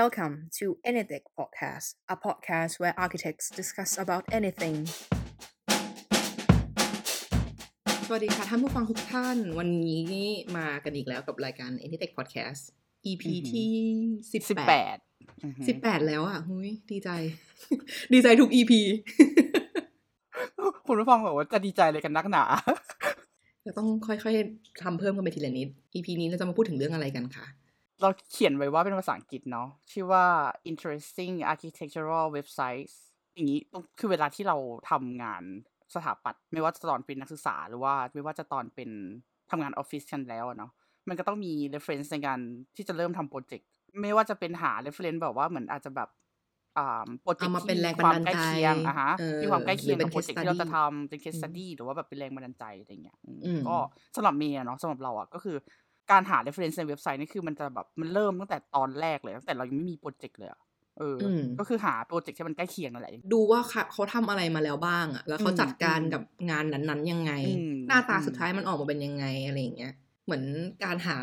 Welcome to Anything Podcast, a podcast where architects discuss about anything. สวัสดีค่ะ ท่านผู้ฟังทุกท่าน วันนี้มากันอีกแล้วกับรายการ Anytech Podcast EP ที่สิบแปดสิบแปดแล้วอะหุยดีใจ ดีใจทุก EP คุณผู้ฟังบอกว่าจะดีใจเลยกันนักหนาจะต้องค่อยๆทำเพิ่มกันไปทีละนิด EP นี้เราจะมาพูดถึงเรื่องอะไรกันคะ เราเขียนไว้ว่าเป็นภาษาอังกฤษเนาะชื่อว่า interesting architectural websites อย่างนี้คือเวลาที่เราทำงานสถาปัตย์ไม่ว่าจะตอนเป็นนักศึกษาหรือว่าไม่ว่าจะตอนเป็นทำงานออฟฟิศกันแล้วเนาะมันก็ต้องมี reference ในการที่จะเริ่มทำโปรเจกต์ไม่ว่าจะเป็นหา reference แบบว่าเหมือนอาจจะแบบอ่าโปรเจกต์ที่มีความใกล้เคียงอะฮะมีความใกล้เคียงกับโปรเจกต์ที่เราจะทำเป็น case study หรือว่าแบบเป็นแรงบันดาลใจอะไรเงี้ยก็สำหรับเมย์เนาะสำหรับเราอะก็คือ การหา reference ในเว็บไซต์นี่คือมันจะแบบมันเริ่มตั้งแต่ตอนแรกเลยตั้งแต่เรายังไม่มีโปรเจกต์เลยอะเออ ก็คือหาโปรเจกต์ที่มันใกล้เคียงนั่นแหละ ดูว่าเขาทำอะไรมาแล้วบ้างอะแล้วเขาจัดการกับงานนั้นๆยังไง หน้าตาสุดท้ายมันออกมาเป็นยังไงอะไรอย่างเงี้ย เหมือนการหา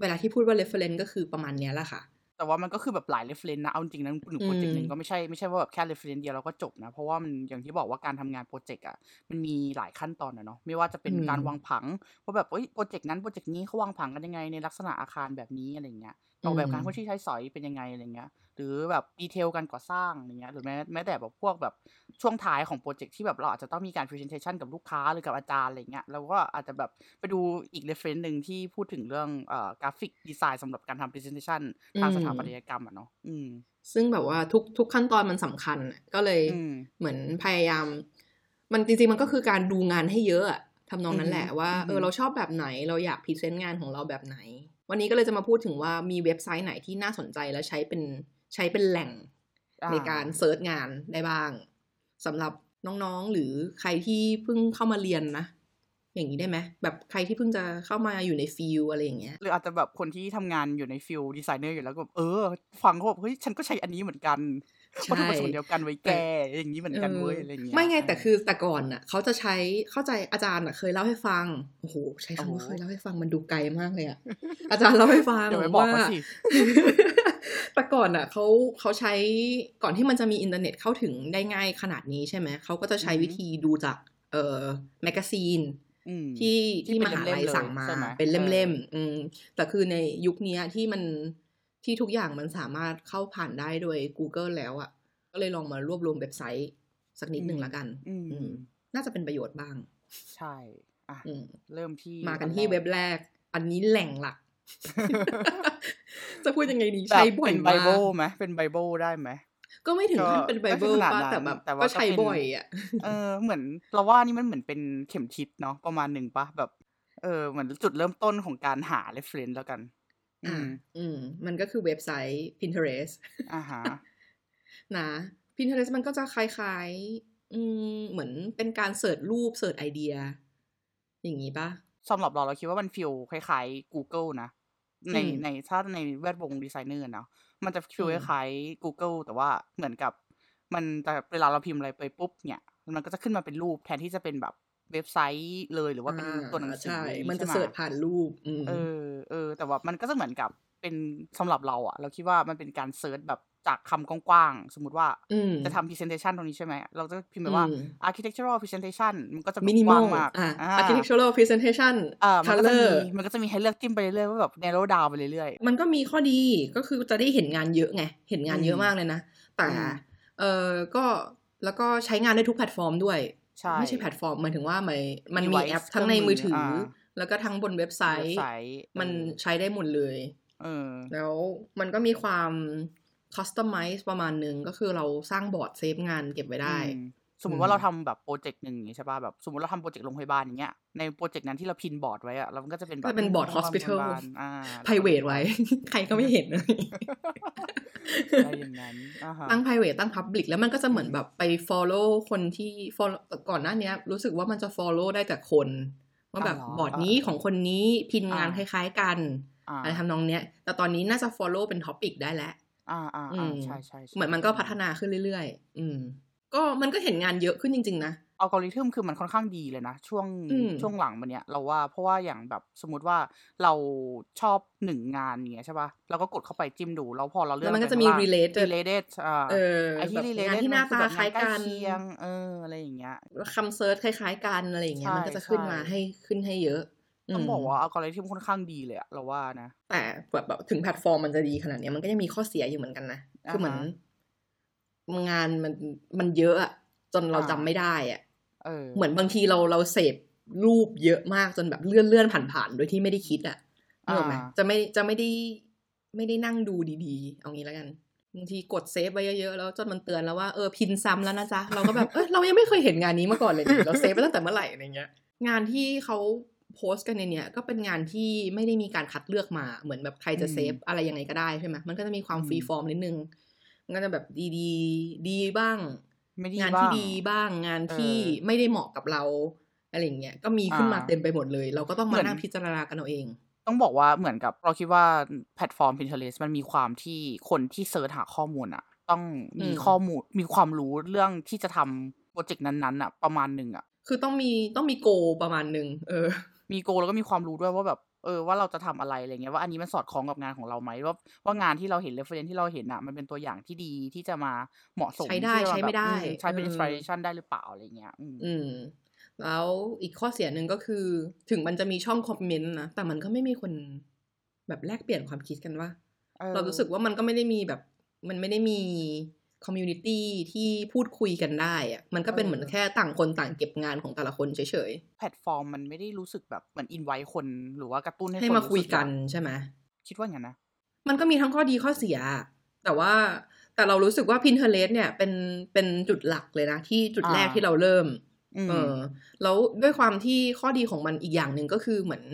เวลาที่พูดว่า reference ก็คือประมาณนี้แหละค่ะ แต่ว่ามันก็คือแบบหลาย reference นะ เอาจริงนะหนึ่งโปรเจกต์หนึ่งก็ไม่ใช่ไม่ใช่ว่าแบบแค่ reference เดียวเราก็จบนะ เพราะว่ามันอย่างที่บอกว่าการทำงานโปรเจกต์อะมันมีหลายขั้นตอนนะเนาะไม่ว่าจะเป็นการวางผังว่าแบบเอ้ยโปรเจกต์นั้นโปรเจกต์นี้เขาวางผังกันยังไงในลักษณะอาคารแบบนี้อะไรเงี้ยออกแบบการพื้นที่ใช้สอยเป็นยังไงอะไรเงี้ย หรือแบบ detail การก่อสร้างอย่างเงี้ย หรือแม้แม้แต่แบบพวกแบบช่วงท้ายของโปรเจกต์ที่แบบเราอาจจะต้องมีการ presentation กับลูกค้าหรือกับอาจารย์อะไรเงี้ยเราก็อาจจะแบบไปดูอีก reference หนึ่งที่พูดถึงเรื่องเอ่อกราฟิกดีไซน์สำหรับการทำ presentation ทางสถาปัตยกรรมอะเนาะอืมซึ่งแบบว่าทุกทุกขั้นตอนมันสำคัญก็เลยเหมือนพยายาม มันจริงๆมันก็คือการดูงานให้เยอะอะทำนองนั้นแหละว่าเออเราชอบแบบไหนเราอยาก present งานของเราแบบไหน วันนี้ก็เลยจะมาพูดถึงว่ามีเว็บไซต์ไหนที่น่าสนใจและใช้เป็นใช้เป็นแหล่งในการ search งานได้บ้างสำหรับน้องๆหรือใครที่เพิ่งเข้ามาเรียนนะ อย่างนี้ได้ไหมแบบใครที่เพิ่งจะเข้ามาอยู่ใน field อะไรอย่างเงี้ยหรืออาจจะแบบคนที่ทำงานอยู่ใน field designer อยู่แล้วก็เออ ฟังเขาแบบเฮ้ยฉันก็ใช้อันนี้เหมือนกัน วัตถุประสงค์เดียวกันไว้แก้อย่างนี้เหมือนกันเว้ยอะไรอย่างเงี้ยไม่ไงแต่คือแต่ก่อนอะเขาจะใช้เข้าใจอาจารย์อะเคยเล่าให้ฟังโอ้โหใช้คำว่าเคยเล่าให้ฟังมันดูไกลมากเลยอะอาจารย์เล่าให้ฟังว่าแต่ก่อนอะเขาเขาใช้ก่อนที่มันจะมีอินเทอร์เน็ตเข้าถึงได้ง่ายขนาดนี้ใช่ไหมเขาก็จะใช้วิธีดูจากเอ่อ magazine ที่ที่มหาลัยสั่งมาเป็นเล่มๆอืมแต่คือในยุคนี้ที่มัน ที่ทุกอย่างมันสามารถเข้าผ่านได้โดย Google แล้วอะ่ะ ก็เลยลองมารวบรวมเว็บไซต์ สักนิดหนึ่งละกัน อืน่าจะเป็นประโยชน์บ้าง ใช่อะเริ่มที่มากันที่เว็บแรก อันนี้แหล่งหลัก จะพูดยังไงดีใช้บ่อยมากเป็นไบเบิลไหมเป็นไบเบิลได้ไหมก็ไม่ถึงขั้นเป็นไบเบิลป่ะแต่แบบก็ใช้บ่อยอะเออเหมือนเราว่านี่มันเหมือนเป็นเข็มทิศเนาะประมาณหนึ่งป่ะแบบ เออเหมือนจุดเริ่มต้นของการหา reference แล้วกัน อ่าอืม มันก็คือเว็บไซต์ Pinterest อ่าฮะนะ Pinterest มันก็จะคล้ายๆ อืม เหมือนเป็นการ search รูป search ไอเดีย อย่างนี้ปะสำหรับเราเราคิดว่ามัน feel คล้ายๆ Google นะ ในในถ้าในแวดวงดีไซเนอร์เนาะมันจะ feel คล้ายๆ Google แต่ว่าเหมือนกับ มันแต่เวลาเราพิมพ์อะไรไปปุ๊บเนี่ย มันก็จะขึ้นมาเป็นรูปแทนที่จะเป็นแบบ เว็บไซต์เลยหรือว่าเป็นตัวหนังสือใช่มันจะเสิร์ชผ่านรูปเออเออ แต่ว่ามันก็จะเหมือนกับเป็นสำหรับเราอะเราคิดว่ามันเป็นการเซิร์ชแบบจากคำกว้างๆ สมมติว่าจะทำ presentation ตรงนี้ใช่ไหม เราจะพิมพ์ไปว่า architectural presentation มันก็จะมินิมอลมาก architectural presentation มันก็จะมีมันก็จะมีให้เลือกจิ้มไปเรื่อยๆว่าแบบ narrow down ไปเรื่อยๆ มันก็มีข้อดีก็คือจะได้เห็นงานเยอะไง เห็นงานเยอะมากเลยนะ แต่ เออก็แล้วก็ใช้งานได้ทุกแพลตฟอร์มด้วย ไม่ใช่แพลตฟอร์มหมายถึงว่ามันมันมีแอปทั้งในมือถือ แล้วก็ทั้งบนเว็บไซต์ มันใช้ได้หมดเลยแล้วมันก็มีความ customize ประมาณหนึ่งก็คือเราสร้างบอร์ด save งานเก็บไว้ได้ สมมติว่าเราทำแบบโปรเจกต์หนึ่งใช่ป่ะแบบสมมติเราทำโปรเจกต์โรงพยาบาลอย่างเงี้ยในโปรเจกต์นั้นที่เรา pin board ไว้อะเราก็จะเป็นแบบเป็น board hospitalไพรเวทไว้ ใครก็ไม่เห็นเลยอะไรอย่างนั้นตั้ง private ตั้ง public แล้วมันก็จะเหมือนแบบไป follow คนที่ follow ก่อนหน้านี้รู้สึกว่ามันจะ follow ได้แต่คนว่าแบบบอร์ดนี้ของคนนี้พินงานคล้าย ๆกันอะไรทำนองเนี้ย แต่ตอนนี้น่าจะ follow เป็น topic ได้แล้ว อ่าอ่าใช่ใช่เหมือนมันก็พัฒนาขึ้นเรื่อยๆ อืม ก็มันก็เห็นงานเยอะขึ้นจริง ๆ นะอัลกอริทึมคือมันค่อนข้างดีเลยนะ ช่วงช่วงหลังมันเนี้ยเราว่าเพราะว่าอย่างแบบสมมติว่าเราชอบหนึ่งงานเนี้ยใช่ป่ะเราก็กดเข้าไปจิ้มดู แล้วพอเราเลือกมันก็จะมี related related อ่าไอที่ related ที่หน้าตาคล้ายกันเอออะไรอย่างเงี้ยคำ search คล้าย ๆ กันอะไรอย่างเงี้ยมันก็จะขึ้นมาให้ขึ้นให้เยอะต้องบอกว่าอัลกอริทึมค่อนข้างดีเลยอะเราว่านะ แต่แบบแบบถึงแพลตฟอร์มมันจะดีขนาดนี้มันก็ยังมีข้อเสียอยู่เหมือนกันนะคือเหมือน งานมันมันเยอะอะจนเราจำไม่ได้อะเหมือนบางทีเราเราเสพรูปเยอะมากจนแบบเลื่อนเลื่อนผ่านผ่านโดยที่ไม่ได้คิดอะนึกออกไหมจะไม่จะไม่ได้ไม่ได้นั่งดูดีๆ เอางี้แล้วกันบางทีกด save ไว้เยอะๆแล้วจนมันเตือนแล้วว่าเออ pin ซ้ำแล้วนะจ๊ะเราก็แบบเออเรายังไม่เคยเห็นงานนี้มาก่อนเลยเรา save ไปตั้งแต่เมื่อไหร่อะไรเงี้ย งานที่เขาโพสต์กันในเนี้ยก็เป็นงานที่ไม่ได้มีการคัดเลือกมาเหมือนแบบใครจะ save อะไรยังไงก็ได้ใช่ไหมมันก็จะมีความ free form นิดนึงมัน ก็จะแบบดีดีดีบ้าง งานที่ดีบ้างงานที่ไม่ได้เหมาะกับเราอะไรเงี้ยก็มีขึ้นมาเต็มไปหมดเลย เราก็ต้องมานั่งพิจารณากันเอาเอง ต้องบอกว่าเหมือนกับเราคิดว่าแพลตฟอร์ม Pinterest มันมีความที่คนที่ search หาข้อมูลอะต้องมีข้อมูลมีความรู้เรื่องที่จะทำโปรเจกต์นั้นๆอะประมาณหนึ่งอะคือต้องมีต้องมี goal ประมาณหนึ่งเออ มี goal แล้วก็มีความรู้ด้วยว่าแบบ เออว่าเราจะทำอะไรอะไรเงี้ยว่าอันนี้มันสอดคล้องกับงานของเราไหมว่าว่างานที่เราเห็น reference ที่เราเห็นอะมันเป็นตัวอย่างที่ดีที่จะมาเหมาะสมใช้ได้ใช้ไม่ได้ใช้เป็น inspiration ได้หรือเปล่าอะไรเงี้ยอืมแล้วอีกข้อเสียหนึ่งก็คือ ถึงมันจะมีช่องคอมเมนต์นะแต่มันก็ไม่มีคนแบบแลกเปลี่ยนความคิดกันว่า เรารู้สึกว่ามันก็ไม่ได้มีแบบ มันไม่ได้มี community ที่พูดคุยกันได้อะมันก็เป็นเหมือนแค่ต่างคนต่างเก็บงานของแต่ละคนเฉยๆ แพลตฟอร์มมันไม่ได้รู้สึกแบบเหมือนอินไว้คนหรือว่ากระตุ้นให้ให้มาคุยกันใช่ไหมคิดว่าอย่างนั้นนะ มันก็มีทั้งข้อดีข้อเสีย แต่ว่าแต่เรารู้สึกว่า Pinterest เนี่ยเป็นเป็นจุดหลักเลยนะ ที่จุดแรกที่เราเริ่มเออแล้วด้วยความที่ข้อดีของมันอีกอย่างหนึ่งก็คือเหมือน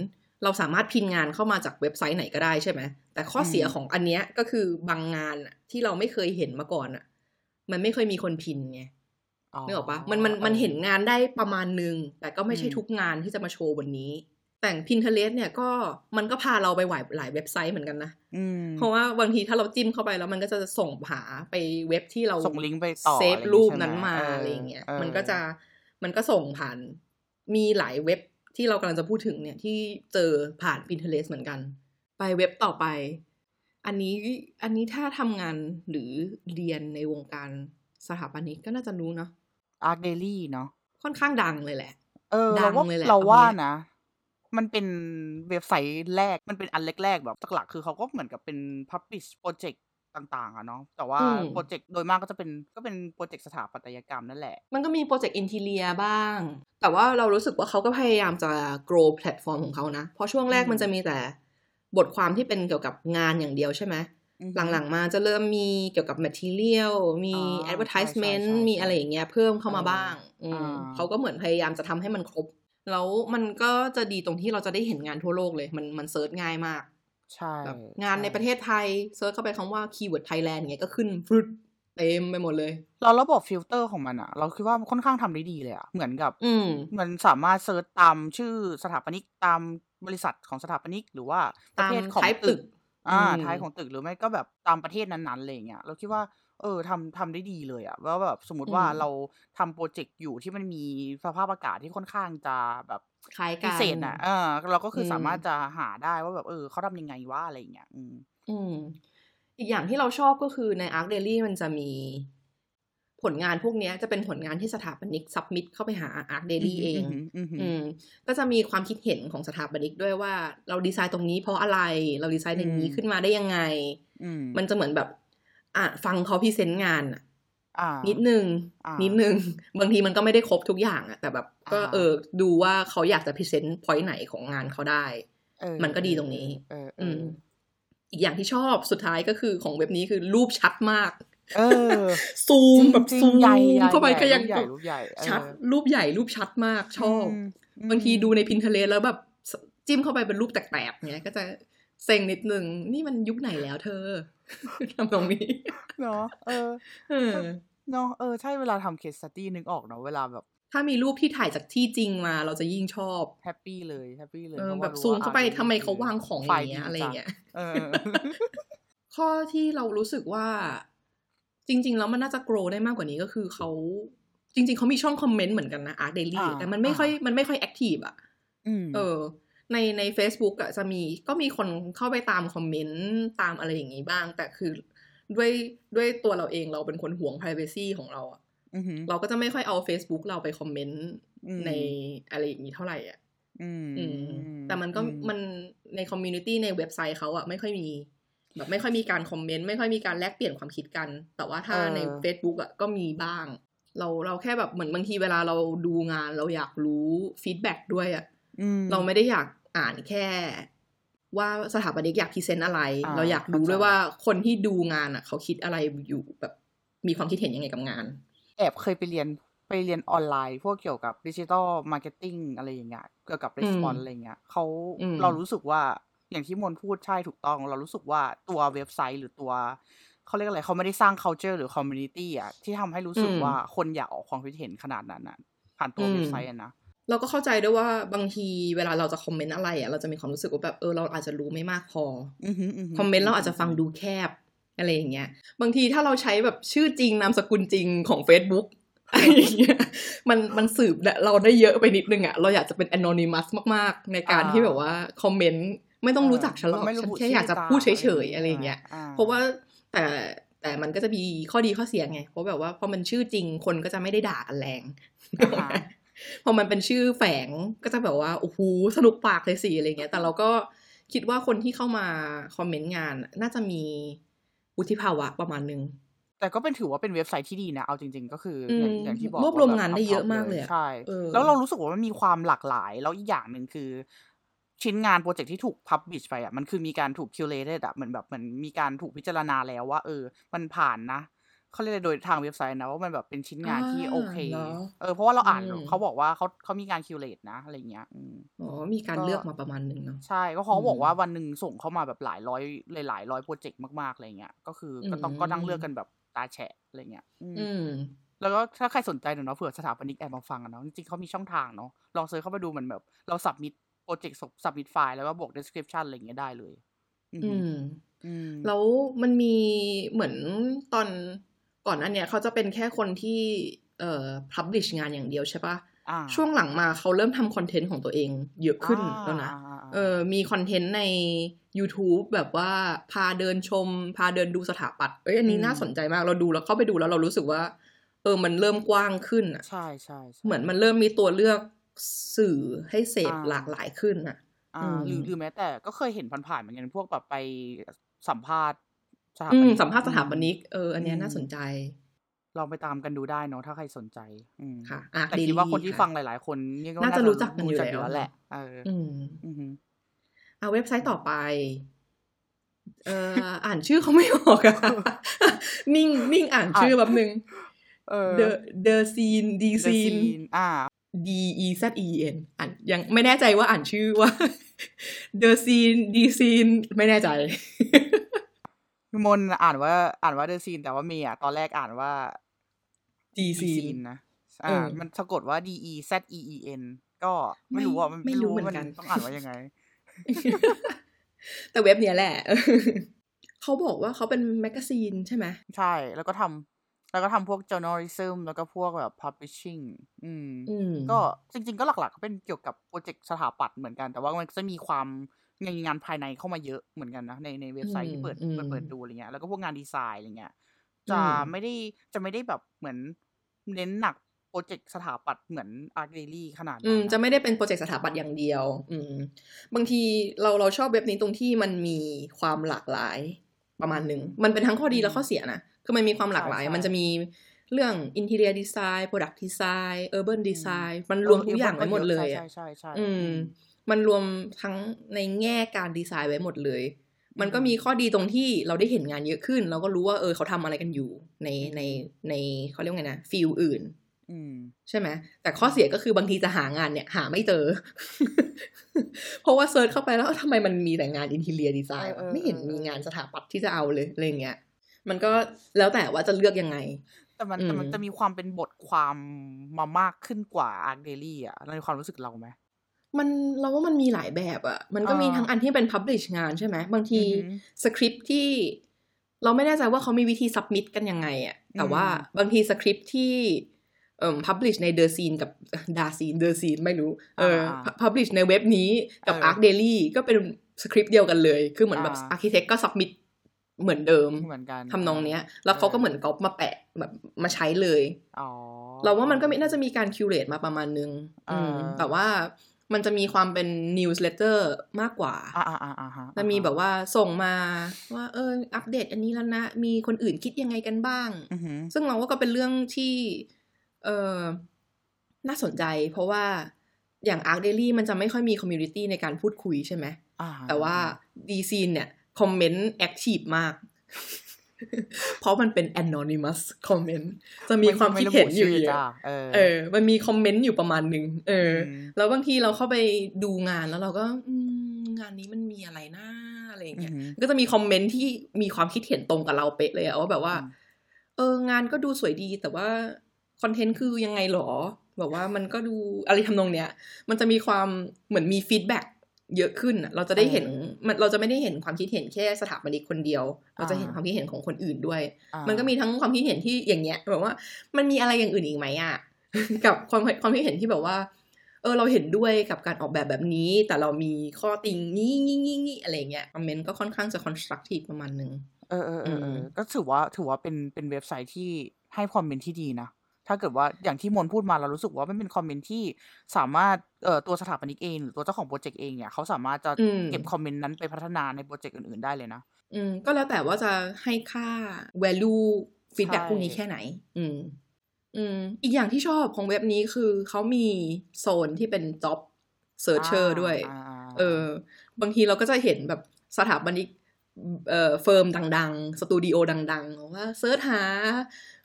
เราสามารถพินงานเข้ามาจากเว็บไซต์ไหนก็ได้ใช่ไหม แต่ข้อเสียของอันเนี้ยก็คือบางงานที่เราไม่เคยเห็นมาก่อนอะ มันไม่เคยมีคนพินไงนึกออกปะมันมันมันเห็นงานได้ประมาณนึง แต่ก็ไม่ใช่ทุกงานที่จะมาโชว์วันนี้ แต่อย่าง Pinterest เนี่ยก็มันก็พาเราไปหลายหลายเว็บไซต์เหมือนกันนะเพราะว่าบางทีถ้าเราจิ้มเข้าไปแล้วมันก็จะส่งเราไปเว็บที่เราส่งลิงก์ไปต่อเซฟรูปนั้นมาอะไรเงี้ยมันก็จะมันก็ส่งผ่านมีหลายเว็บที่เรากำลังจะพูดถึงเนี่ยที่เจอผ่าน Pinterest เหมือนกัน ไปเว็บต่อไป อันนี้อันนี้ถ้าทำงานหรือเรียนในวงการสถาปนิกก็น่าจะรู้เนาะอาร์เดลี่เนาะค่อนข้างดังเลยแหละ เออดังเลยแหละเราว่านะ มันเป็นเว็บไซต์แรกมันเป็นอันแรกๆแบบหลักคือเขาก็เหมือนกับเป็น publish project ต่างๆอะเนาะแต่ว่าโปรเจกต์โดยมากก็จะเป็นก็เป็นโปรเจกต์สถาปัตยกรรมนั่นแหละ มันก็มีโปรเจกต์ interior บ้าง แต่ว่าเรารู้สึกว่าเขาก็พยายามจะ grow แพลตฟอร์มของเขานะ เพราะช่วงแรกมันจะมีแต่ บทความที่เป็นเกี่ยวกับงานอย่างเดียวใช่ไหมหลังๆมาจะเริ่มมีเกี่ยวกับ material มี advertisement มีอะไรอย่างเงี้ยเพิ่มเข้ามาบ้างเขาก็เหมือนพยายามจะทำให้มันครบ แล้วมันก็จะดีตรงที่เราจะได้เห็นงานทั่วโลกเลย มันมัน search ง่ายมาก ใช่ งานในประเทศไทยเซิร์ชเข้าไปคำว่าคีย์เวิร์ดไทยแลนด์เงี้ยก็ขึ้นพรืด เต็มไปหมดเลย เราระบบฟิลเตอร์ของมันอะเราคิดว่าค่อนข้างทำได้ดีเลยอะเหมือนกับ อืมมันสามารถ search ตามชื่อสถาปนิกตามบริษัทของสถาปนิกหรือว่าประเภทของตึก อ่าไทป์ของตึกหรือไม่ก็แบบตามประเทศนั้นๆอะไรเงี้ยเราคิดว่าเออทำทำได้ดีเลยอะว่าแบบสมมติว่าเราทำโปรเจกต์อยู่ที่มันมีสภาพอากาศที่ค่อนข้างจะแบบคล้ายกันพิเศษอะเออเราก็คือสามารถจะหาได้ว่าแบบเออเขาทำยังไงว่าอะไรเงี้ยอืมอืม อีกอย่างที่เราชอบก็คือใน ArchDaily มันจะมีผลงานพวกนี้จะเป็นผลงานที่สถาปนิกซับมิดเข้าไปหา Arc Daily เองอืมก็จะมีความคิดเห็นของสถาปนิกด้วยว่าเราดีไซน์ตรงนี้เพราะอะไรเราดีไซน์อย่างนี้ขึ้นมาได้ยังไงมันจะเหมือนแบบ อะฟังเขาพิเศษงานอะนิดนึง นิดนึง บางทีมันก็ไม่ได้ครบทุกอย่างอะแต่แบบก็เออ ดูว่าเขาอยากจะพิเศษพอยต์ไหนของงานเขาได้ มันก็ดีตรงนี้ อืม อีกอย่างที่ชอบสุดท้ายก็คือของเว็บนี้คือรูปชัดมากเออซูมแบบซูมเข้าไปก็ยังใหญ่รูปใหญ่ชัดรูปใหญ่รูปชัดมากชอบ บางทีดูใน Pinterest แล้วแบบจิ้มเข้าไปเป็นรูปแตกๆเนี้ยก็จะเซ็งนิดนึง นี่มันยุคไหนแล้วเธอทำตรงนี้เนาะเออเนาะเออใช่เวลาทำ case study นึกออกเนาะเวลาแบบ ถ้ามีรูปที่ถ่ายจากที่จริงมา เราจะยิ่งชอบ happy เลย happy เลยแบบซูมเข้าไปทำไมเขาวางของอย่างเงี้ยอะไรเงี้ยข้อที่เรารู้สึกว่า จริง ๆ แล้วมันน่าจะ grow ได้มากกว่านี้ก็คือเขาจริง ๆเขามีช่อง comment เหมือนกันนะ ArchDaily แต่มันไม่ค่อยมันไม่ค่อย active อะเออ ในใน Facebook อะจะมีก็มีคนเข้าไปตาม comment ตามอะไรอย่างนี้บ้าง แต่คือด้วยด้วยตัวเราเองเราเป็นคนห่วง p r i เวซีของเราอะ เราก็จะไม่ค่อยเอา Facebook เราไป comment ในอะไรอย่างนี้เท่าไหร่อะแต่มันก็มันใน community ในเว็บไซต์เขาอะไม่ค่อยมีแบบไม่ค่อยมีการ comment ไม่ค่อยมีการแลกเปลี่ยนความคิดกัน แต่ว่าถ้าใน Facebook อะก็มีบ้าง เราเราแค่แบบเหมือนบางทีเวลาเราดูงานเราอยากรู้ feedback ด้วยอะเราไม่ได้อยากอ่านแค่ ว่าสถาปนิกอยาก present อะไร เราอยากรู้ด้วยว่าคนที่ดูงานอะเขาคิดอะไรอยู่แบบมีความคิดเห็นยังไงกับงาน แอบเคยไปเรียนไปเรียนออนไลน์ พวกเกี่ยวกับ digital marketing อะไรอย่างเงี้ยเกี่ยวกับ response อะไรเงี้ยเขาเรารู้สึกว่าอย่างที่มนพูดใช่ถูกต้อง เรารู้สึกว่าตัวเว็บไซต์หรือตัวเขาเรียกอะไรเขาไม่ได้สร้าง culture หรือ community อะที่ทำให้รู้สึกว่าคนอยากออกความคิดเห็นขนาดนั้นน่ะผ่านตัวเว็บไซต์นะเราก็เข้าใจด้วยว่าบางทีเวลาเราจะ comment อะไรอะเราจะมีความรู้สึกว่าแบบเออเราอาจจะรู้ไม่มากพอ comment เราอาจจะฟังดูแคบ อะไรอย่างเงี้ย บางทีถ้าเราใช้แบบชื่อจริงนามสกุลจริงของ Facebook อะไรอย่างเงี้ยมันมันสืบเราได้เยอะไปนิดนึงอะเราอยากจะเป็นอนอนิมัสมากๆ ในการที่แบบว่าคอมเมนต์ไม่ต้องรู้จักฉันหรอกฉันแค่อยากจะพูดเฉยๆอะไรอย่างเงี้ย เพราะว่าแต่แต่มันก็จะมีข้อดีข้อเสียไง เพราะแบบว่าพอมันชื่อจริงคนก็จะไม่ได้ด่ากันแรงพอมันเป็นชื่อแฝงก็จะแบบว่าโอ้โหสนุกปากเลยสิอะไรเงี้ย แต่เราก็คิดว่าคนที่เข้ามา comment งาน น่าจะมี วุฒิภาวะประมาณนึง แต่ก็เป็นถือว่าเป็นเว็บไซต์ที่ดีนะ เอาจริง ๆ ก็คืออย่างที่บอกรวบรวมงานได้เยอะมากเลยใช่แล้วเรารู้สึกว่ามันมีความหลากหลาย แล้วอีกอย่างหนึ่งคือ ชิ้นงานโปรเจกต์ที่ถูก publish ไปอะมันคือมีการถูก curate อะเหมือนแบบเหมือนมีการถูกพิจารณาแล้วว่า เออ มันผ่านนะ เขาเรียกโดยทางเว็บไซต์นะว่ามันแบบเป็นชิ้นงานที่โอเค เออเพราะว่าเราอ่านเขาบอกว่าเขาเขามีการ curate นะอะไรเงี้ยอ๋อมีการเลือกมาประมาณหนึ่งเนาะใช่ก็เขาบอกว่าวันหนึ่งส่งเข้ามาแบบหลายร้อยหลายร้อยโปรเจกต์มากๆอะไรเงี้ยก็คือก็ต้องก็นั่งเลือกกันแบบตาแฉะอะไรเงี้ยอืมแล้วก็ถ้าใครสนใจเนาะเผื่อสถาปนิกแอบมาฟังกันเนาะจริงๆเขามีช่องทางเนาะลอง search เข้าไปดูเหมือนแบบ เรา submit โปรเจกต์ submit ไฟล์แล้วก็บวก description อะไรเงี้ยได้เลย อืมแล้วมันมีเหมือนตอน ก่อนนั้นเนี่ยเขาจะเป็นแค่คนที่เอ่อ publish งานอย่างเดียวใช่ปะช่วงหลังมาเขาเริ่มทำคอนเทนต์ของตัวเองเยอะขึ้นแล้วนะเออมีคอนเทนต์ใน YouTube แบบว่าพาเดินชม พาเดินดูสถาปัตย์เอ้ยอันนี้น่าสนใจมากเราดูแล้วเข้าไปดูแล้วเรารู้สึกว่า เออมันเริ่มกว้างขึ้นอะใช่ใช่เหมือนมันเริ่มมีตัวเลือกสื่อให้เสพหลากหลายขึ้นอะอ่าหรือหรือแม้แต่ก็เคยเห็นผ่านๆเหมือนกันพวกแบบไปสัมภาษณ์ สถาปนิกสัมภาษณ์สถาปนิกเอออันนี้น่าสนใจ ลองไปตามกันดูได้เนาะถ้าใครสนใจ อืค่ะแต่คิดว่าคนที่ฟังหลาย ๆ คนนี่ก็น่าจะรู้จักกันอยู่แล้วแหละเอออืมเอาเว็บไซต์ต่อไปเอ่ออ่านชื่อเขาไม่ออกอะนิ่งนิ่งอ่านชื่อแบบหนึ่ง The The Scene D Scene อ่า D E Z E N อ่านยังไม่แน่ใจว่าอ่านชื่อว่า The Scene D Scene ไม่แน่ใจ มนอ่านว่า อ่านว่าเดอะซีนแต่ว่าเมย์อะตอนแรกอ่านว่าดีซีนนะอ่ามันสะกดว่า D E Z E E N ก็ไม่รู้อะมันไม่รู้เหมือนกันต้องอ่านว่ายังไง แต่เว็บเนี้ยแหละเขาบอกว่าเขาเป็นแมกกาซีนใช่ไหมใช่ แล้วก็ทำแล้วก็ทำพวก journalism แล้วก็พวกแบบ publishing อืมก็จริง ๆ ก็หลักๆก็เป็นเกี่ยวกับโปรเจกต์สถาปัตย์เหมือนกัน แต่ว่ามันจะมีความ งานงานภายในเข้ามาเยอะเหมือนกันนะในในเว็บไซต์ที่เปิดเปิดเปิดดูอะไรเงี้ยแล้วก็พวกงานดีไซน์อะไรเงี้ยจะไม่ได้จะไม่ได้แบบเหมือนเน้นหนักโปรเจกต์สถาปัตย์เหมือน ArchDaily ขนาดนั้นจะไม่ได้เป็นโปรเจกต์สถาปัตย์อย่างเดียว อืมบางทีเราเราชอบเว็บนี้ตรงที่มันมีความหลากหลายประมาณหนึ่งมันเป็นทั้งข้อดีและข้อเสียนะคือมันมีความหลากหลาย มันจะมีเรื่องอินเท i รียดีไซน์โปรดักต์ดีไซน์เออร์เบิร์นดีไซน์มันรวมทุกอย่างไว้หมดเลยใช่ใช่ใช่อื มมันรวมทั้งในแง่การดีไซน์ไว้หมดเลย มันก็มีข้อดีตรงที่เราได้เห็นงานเยอะขึ้น เราก็รู้ว่าเออเขาทำอะไรกันอยู่ในในในเขาเรียกไงนะ field อื่นใช่ไหมแต่ข้อเสียก็คือบางทีจะหางานเนี่ย หาไม่เจอ เพราะว่า search เข้าไปแล้วทำไมมันมีแต่งาน interior design ไม่เห็นมีงานสถาปัตย์ที่จะเอาเลยอะไรเงี้ย มันก็แล้วแต่ว่าจะเลือกยังไง แต่มันแต่มันจะมีความเป็นบทความมามากขึ้นกว่าอาร์เดลี่อะในความรู้สึกเราไหม มันเราว่ามันมีหลายแบบอะมันก็มีทั้งอันที่เป็นพับลิชงานใช่ไหมบางทีสคริปที่เราไม่แน่ใจว่าเขามีวิธีสับมิดกันยังไงอะแต่ว่าบางทีสคริปที่เอ่อ publish ใน The Scene กับ Da Scene The Scene ไม่รู้เออ publish ในเว็บนี้กับ Arc Daily ก็เป็นสคริปต์เดียวกันเลย คือเหมือนแบบ architect ก็ submit เหมือนเดิมเหมือนกันทำนองเนี้ย แล้วเขาก็เหมือนก๊อปมาแปะแบบมาใช้เลยอ๋อเราว่ามันก็ไม่น่าจะมีการ curate มาประมาณนึงอืมอ่าแต่ว่า มันจะมีความเป็น newsletter มากกว่าอ่าอ่าอ่าอ่าฮะจะมีแบบว่าส่งมาว่าเอออัปเดตอันนี้แล้วนะ มีคนอื่นคิดยังไงกันบ้างอือหือซึ่งเราว่าก็เป็นเรื่องที่ เออน่าสนใจ เพราะว่าอย่าง ArchDaily มันจะไม่ค่อยมี community ในการพูดคุยใช่ไหมอ่าแต่ว่า Dezeen เนี่ย คอมเมนต์ active มาก เพราะมันเป็น anonymous comment จะมีความคิดเห็นอยู่ไม่ระบุเยชื่อะจ้าเออเออ มันมีคอมเมนต์อยู่ประมาณหนึ่งเอออมแล้วบางทีเราเข้าไปดูงานแล้วเราก็อืมงานนี้มันมีอะไรนะอะไรอย่างเงี้ยอือหือก็จะมีคอมเมนต์ที่มีความคิดเห็นตรงกับเราเป๊ะเลยอะว่าแบบว่าอืมเอองานก็ดูสวยดีแต่ว่าคอนเทนต์คือยังไงหรอ แบบว่ามันก็ดูอะไรทำนองเนี้ย มันจะมีความเหมือนมีฟีดแบ็ก เยอะขึ้นอะเราจะได้เห็นมันเราจะไม่ได้เห็นความคิดเห็นแค่สถาปนิกคนเดียว เราจะเห็นความคิดเห็นของคนอื่นด้วยอ่ามันก็มีทั้งความคิดเห็นที่อย่างเงี้ยแบบว่ามันมีอะไรอย่างอื่นอีกไหมอะกับความความคิดเห็นที่แบบว่า เออเราเห็นด้วยกับการออกแบบแบบนี้ แต่เรามีข้อติงงี้งี้งี้งี้อะไรเงี้ยคอมเมนต์ก็ค่อนข้างจะ constructive ประมาณนึงเออเออเออเออมก็ถือว่าถือว่าเป็นเป็นเว็บไซต์ที่ให้คอมเมนต์ที่ดีนะ ถ้าเกิดว่าอย่างที่มนพูดมาเรารู้สึกว่ามันเป็นคอมเมนต์ที่สามารถเอ่อตัวสถาปนิกเองหรือตัวเจ้าของโปรเจกต์เองเนี่ยเขาสามารถจะอืมเก็บคอมเมนต์นั้นไปพัฒนาในโปรเจกต์อื่นๆได้เลยนะ อืมก็แล้วแต่ว่าจะให้ค่า value feedback ใช่พวกนี้แค่ไหน อืม อืม อีกอย่างที่ชอบของเว็บนี้คือเขามีโซนที่เป็น job searcher ด้วยอ่าเออ บางทีเราก็จะเห็นแบบสถาปนิกเอ่อ firm ดัง ๆ สตูดิโอดังๆว่า search หา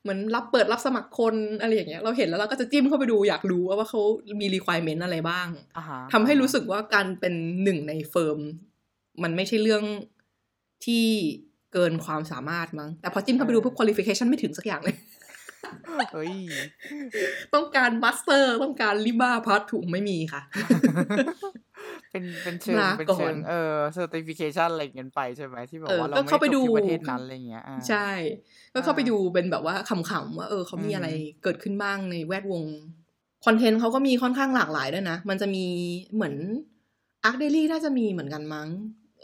เหมือนรับเปิดรับสมัครคนอะไรอย่างเงี้ยเราเห็นแล้วเราก็จะจิ้มเข้าไปดูอยากรู้ว่าเขามี requirement อะไรบ้างอ่าฮะทำให้รู้สึกว่าการเป็นหนึ่งใน firm มันไม่ใช่เรื่องที่เกินความสามารถมั้ง แต่พอจิ้มเข้าไปดูพวก qualification ไม่ถึงสักอย่างเลยเฮ้ย ต้องการ master ต้องการ RIBA Part Two ไม่มีค่ะ เป็นเป็นเชิงลาเป็นก่อนเชิงเออ certification อะไรอย่างเงี้ยไปใช่ไหมที่แบบเออว่าเราก็ไม่เข้าไปได้จบดูที่ประเทศนั้นอะไรอย่างเงี้ยอ่าใช่ ก็เข้าไปอ่าดูเป็นแบบว่าขำๆว่าเออเขามีอืมอะไรเกิดขึ้นบ้างในแวดวงคอนเทนต์เขาก็มีค่อนข้างหลากหลายด้วยนะ มันจะมีเหมือน Arc Daily น่าจะมีเหมือนกันมั้ง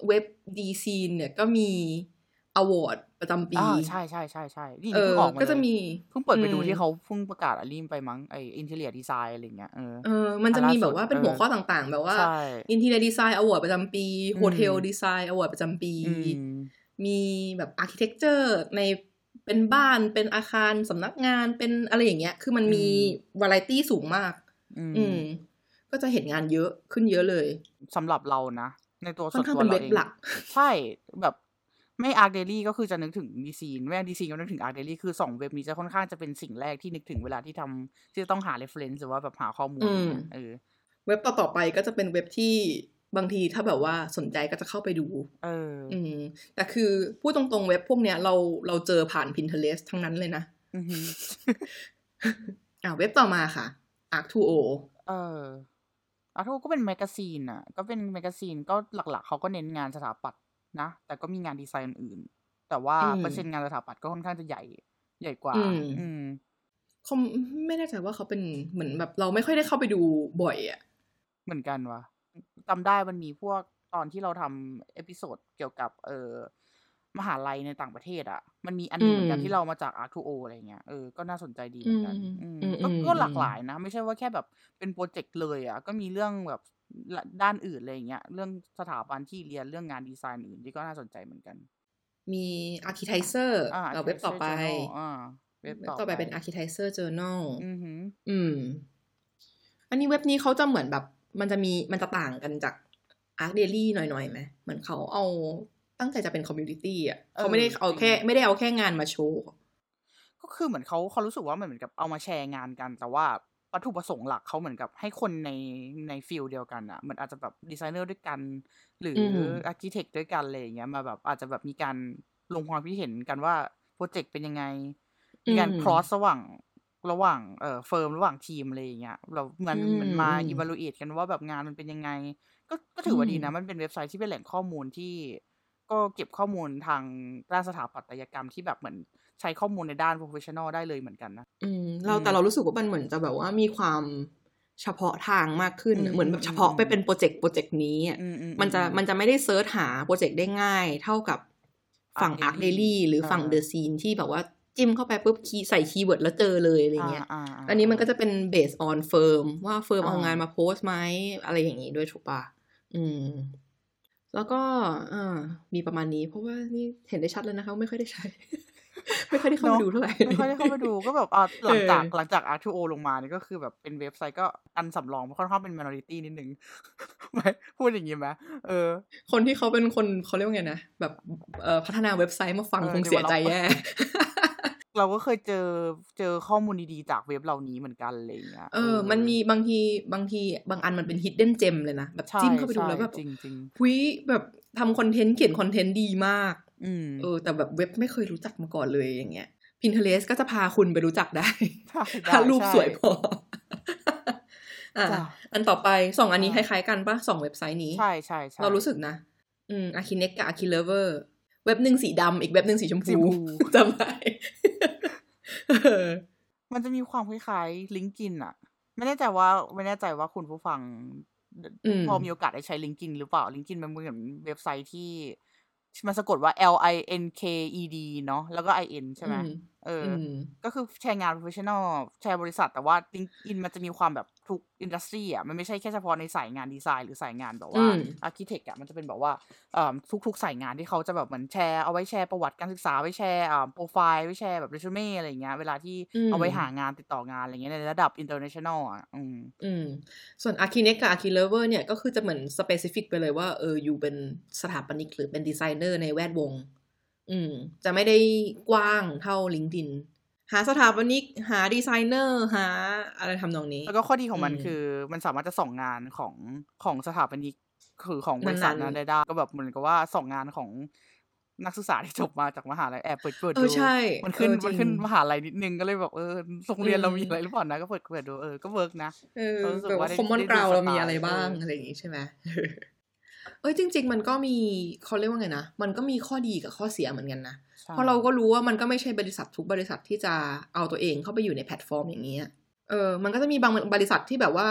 เว็บดีซีนเนี่ยก็มี อวอร์ดประจำปีอ่าใช่ใช่ใช่ใช่นี่เอเพิ่องออกมาก็จะเลยมีเพิ่งเปิดไปดูอืมที่เขาเพิ่งประกาศอันนี้ไปมั้งไออินเทเลียดีไซน์อะไรอย่างเงี้ยเออเออมันจะอันล่ามีแบบสุดว่าเป็นเออหัวข้อต่างๆ แบบว่าใช่ Interior Design Award ประจำปีอืม Hotel Design Award ประจำปีอืมมีแบบ Architecture ในเป็นบ้านเป็นอาคารสำนักงานเป็นอะไรอย่างเงี้ย คือมันมีวาไรตี้สูงมาก อืมอืมก็จะเห็นงานเยอะขึ้นเยอะเลยสำหรับเรานะในตัวค่ส่อวนนข้างตัวเป็นเราเว็บเองหลักใช่แบบ ไม่อาร์ d เดลี่ก็คือจะนึกถึง Dezeen ไม่ Dezeen ก็นึกถึงอาร์ d เดลี่คือสองเว็บนี้จะค่อนข้างจะเป็นสิ่งแรกที่นึกถึงเวลาที่ทำที่จะต้องหา reference หรือว่าแบบหาข้อมูลอืมเออเว็บต่อๆไปก็จะเป็นเว็บที่บางทีถ้าแบบว่าสนใจก็จะเข้าไปดู เออ อืม แต่คือพูดตรงๆเว็บพวกเนี้ยเราเราเจอผ่าน Pinterest ทั้งนั้นเลยนะอือหืออ่าเว็บต่อมาค่ะ Arch2O เอออาร์ทก็เป็น magazine อะ ก็เป็น magazine ก็หลักๆ เขาก็เน้นงานสถาปัตย์ นะ แต่ก็มีงานดีไซน์อื่นๆแต่ว่าอืมเปอร์เซ็นต์งานสถาปัตย์ก็ค่อนข้างจะใหญ่ใหญ่กว่า อืมอืมคอมไม่แน่ใจว่าเขาเป็นเหมือนแบบเราไม่ค่อยได้เข้าไปดูบ่อยอะเหมือนกันวะจำได้มันมีพวกตอนที่เราทำ episode เกี่ยวกับ เออมหาลัยในต่างประเทศอะ่ะมันมีอันหนึงเหมือนกันอืมที่เรามาจาก Arch2O อะไรเงี้ยเออก็น่าสนใจดีเหมือนกันอืมอืมอืมก็อืมก็หลากอืมหลายนะ ไม่ใช่ว่าแค่แบบเป็นโปรเจกต์เลยอะ่ะก็มีเรื่องแบบ ด้านอื่นอะไรเงี้ยเรื่องสถาบันที่เรียนเรื่องงานดีไซน์อื่นที่ก็น่าสนใจเหมือนกัน มี Architizer อ่าเราเว็บต่อไป Architecture Journal อ่าเว็บเว็บต่อไปเป็น Architizer Journal อือหืออืม อันนี้เว็บนี้เขาจะเหมือนแบบ มันจะมีมันจะต่างกันจาก ArchDaily หน่อยๆไหมเหมือนเขาเอาตั้งใจจะเป็น community อะเขาไม่ได้เอาแค่ ไม่ได้เอาแค่งานมาโชว์ ก็คือเหมือนเขาเขารู้สึกว่ามันเหมือนกับเอามาแชร์งานกัน แต่ว่า วัตถุประสงค์หลักเขาเหมือนกับให้คนในใน field เดียวกันอะเหมือนอาจจะแบบดีไซเนอร์ด้วยกัน หรืออม architect ด้วยกันอะไรอย่างเงี้ยมาแบบอาจจะแบบมีการลงความคิดเห็นกันว่าโปรเจกต์เป็นยังไงมีการอืม cross ระหว่างระหว่างเอ่อ firm ระหว่างทีมอะไรอย่างเงี้ยเราเหมือนอืมเหมือนมาอืม evaluate กันว่าแบบงานมันเป็นยังไง ก็ก็ถือว่าอืมดีนะ มันเป็นเว็บไซต์ที่เป็นแหล่งข้อมูลที่ ก็เก็บข้อมูลทางด้านสถาปัตยกรรมที่แบบเหมือน ใช้ข้อมูลในด้าน professional ได้เลยเหมือนกันนะ อืม เราแต่เรารู้สึกว่ามันเหมือนจะแบบว่ามีความเฉพาะทางมากขึ้น เหมือนแบบเฉพาะไปเป็นโปรเจกต์โปรเจกต์นี้มันจะมันจะไม่ได้ search หาโปรเจกต์ได้ง่าย เท่ากับฝั่ง ArchDaily หรือฝั่ง Dezeen ที่แบบว่าจิ้มเข้าไปปุ๊บคีย์ใส่ keyword แล้วเจอเลยอะไรเงี้ย อันนี้มันก็จะเป็น based on firm ว่า firm เอางานมาโพสไหมอะไรอย่างนี้ด้วยถูกปะอืม แล้วก็อ่ามีประมาณนี้เพราะว่านี่เห็นได้ชัดเลยนะคะ ไม่ค่อยได้ใช้ ไม่ค่อยได้เข้ามาดูเท่าไหร่ไม่ค่อยได้เข้ามาดูก็แบบอ่าหลังจากหลังจาก Arch2O ลงมานี่ก็คือแบบเป็นเว็บไซต์ก็อันสำรองค่อนข้างเป็น minority นิดนึงไม่พูดอย่างนี้ไหมเออ คนที่เขาเป็นคนเขาเรียกว่าไงนะแบบเอ่อพัฒนาเว็บไซต์มาฟังคงเสียใจแย่เราก็เคยเจอเจอข้อมูลดีๆ จากเว็บเหล่านี้เหมือนกันเลยเงี้ย เออ มันมีบางทีบางทีบางอันมันเป็น hidden gem เลยนะ แบบจิ้มเข้าไปดูแล้วแบบจริงๆหุยแบบทำคอนเทนต์เขียนคอนเทนต์ดีมาก เออ แต่แบบเว็บไม่เคยรู้จักมาก่อนเลยอย่างเงี้ย Pinterest ก็จะพาคุณไปรู้จักได้ ถ้ารูปสวยพออ่าอันต่อไปสองอันนี้คล้ายๆกันปะสองเว็บไซต์นี้ ใช่ใช่ใช่เรารู้สึกนะ อืมอาคิเน็กกับอาคิเลเวอร์เว็บหนึ่งสีดำอีกเว็บหนึ่งสีชมพูจำได้มันจะมีความคล้ายๆ LinkedIn อะไม่แน่ใจว่าไม่แน่ใจว่าคุณผู้ฟัง พอมีโอกาสได้ใช้ LinkedIn หรือเปล่า LinkedIn มันเหมือนเว็บไซต์ที่ มันสะกดว่า L I N K E D เนาะแล้วก็ I N ใช่ไหม เออ ก็คือแชร์งาน professional แชร์บริษัท แต่ว่า LinkedIn มันจะมีความแบบทุก industry อะ มันไม่ใช่แค่เฉพาะในสายงานดีไซน์หรือสายงานแบบว่า architect อะ มันจะเป็นแบบว่าเอ่อทุก ๆ สายงานที่เขาจะแบบเหมือนแชร์เอาไว้แชร์ประวัติการศึกษาไว้แชร์อ่าโปรไฟล์ไว้แชร์แบบเรซูเม่อะไรเงี้ย เวลาที่เอาไว้หางานติดต่องานอะไรเงี้ยในระดับ international อะ อืม อืม ส่วน Archinect กับ Archello เนี่ยก็คือจะเหมือน specific ไปเลยว่าเอออยู่เป็นสถาปนิกหรือเป็นดีไซเนอร์ในแวดวง อืม จะไม่ได้กว้างเท่า LinkedIn หาสถาปนิก หาดีไซเนอร์ หาอะไรทำนองนี้ แล้วก็ข้อดีของมันคือ มันสามารถจะส่องงานของของสถาปนิกคือของบริษัทนั้นได้ได้ก็แบบเหมือนกับว่าส่องงานของนักศึกษาที่จบมาจากมหาลัยแอบเปิดเปิดดูมันขึ้นมันขึ้นมหาลัยนิดนึงก็เลยแบบเออโรงเรียนเรามีอะไรหรือเปล่านะก็เปิดเปิดดูเออก็เวิร์กนะเออแบบว่า common ground เรามีอะไรบ้างอะไรอย่างงี้ใช่ไหม เอ้ยจริง ๆ มันก็มีเขาเรียกว่าไงนะมันก็มีข้อดีกับข้อเสียเหมือนกันนะเพราะเราก็รู้ว่ามันก็ไม่ใช่บริษัททุกบริษัทที่จะเอาตัวเองเข้าไปอยู่ในแพลตฟอร์มอย่างนี้เออมันก็จะมีบางบริษัทที่แบบว่า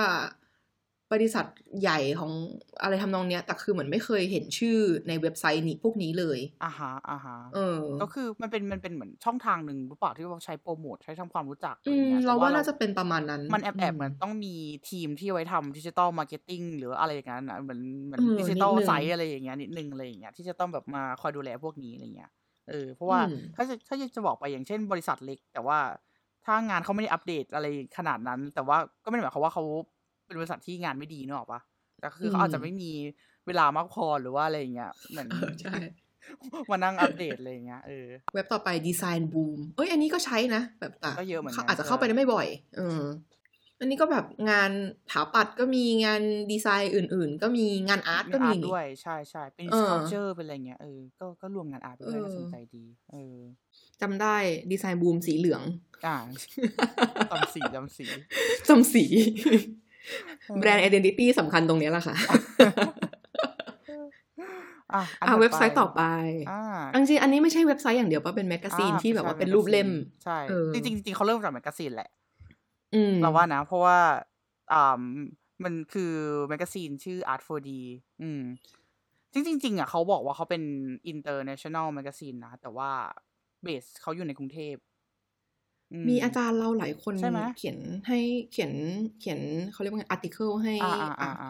บริษัทใหญ่ของอะไรทำนองเนี้ย แต่คือเหมือนไม่เคยเห็นชื่อในเว็บไซต์นี้พวกนี้เลยอ่าฮะอ่าฮะเออ ก็คือมันเป็นมันเป็นเหมือนช่องทางหนึ่งหรือเปล่าที่เราใช้โปรโมทใช้ทำความรู้จักอืมเราว่าน่าจะเป็นประมาณนั้น มันแอบแอบเหมือนต้องมีทีมที่ไว้ทำดิจิตอลมาร์เก็ตติ้งหรืออะไรอย่างนั้นเหมือนเหมือน digital side อะไรอย่างเงี้ยนิดนึงอะไรอย่างเงี้ยที่จะต้องแบบมาคอยดูแลพวกนี้อะไรเงี้ยเออเพราะว่าถ้าจะถ้าจะบอกไปอย่างเช่น บริษัทเล็ก แต่ว่าถ้างานเขาไม่ได้อัปเดตอะไรขนาดนั้น แต่ว่าก็ไม่ได้หมายความว่าเขา เป็นบริษัทที่งานไม่ดีเนอะปะแต่คือเขาอาจจะไม่มีเวลามากพอหรือว่าอะไรเงี้ยเหมือนใช่มานั่งอัปเดตอะไรเงี้ยเออเว็บต่อไปดีไซน์บูมเอ้ยอันนี้ก็ใช้นะ แบบแต่ก็เยอะเหมือนกันอาจจะเข้าไปได้ไม่บ่อยเอออันนี้ก็แบบงานถาปัดก็มีงานดีไซน์อื่น ๆ ก็มีงานอาร์ตก็มีด้วยใช่ใช่เป็น sculpture เป็นอะไรเงี้ยเออก็ก็รวมงานอาร์ตด้วยน่าสนใจดี เออจำได้ Designboom สีเหลืองอ่าจำสีจำสีจำสี brand identity สำคัญตรงนี้แหละค่ะอ่าเว็บไซต์ต่อไปจริงๆอันนี้ไม่ใช่เว็บไซต์อย่างเดียวป่ะเป็นแมกกาซีนที่แบบว่าเป็นรูปเล่ม ใช่ จริงจริงเขาเริ่มจากแมกกาซีนแหละเราว่านะ เพราะว่าอ่ามันคือแมกกาซีนชื่อ Art 4D อืม จริงจริงอะเขาบอกว่าเขาเป็น international magazine นะ แต่ว่าเบสเขาอยู่ในกรุงเทพ มีอาจารย์เราหลายคนเขียนให้เขียนเขียนเขาเรียกว่าไง article ให้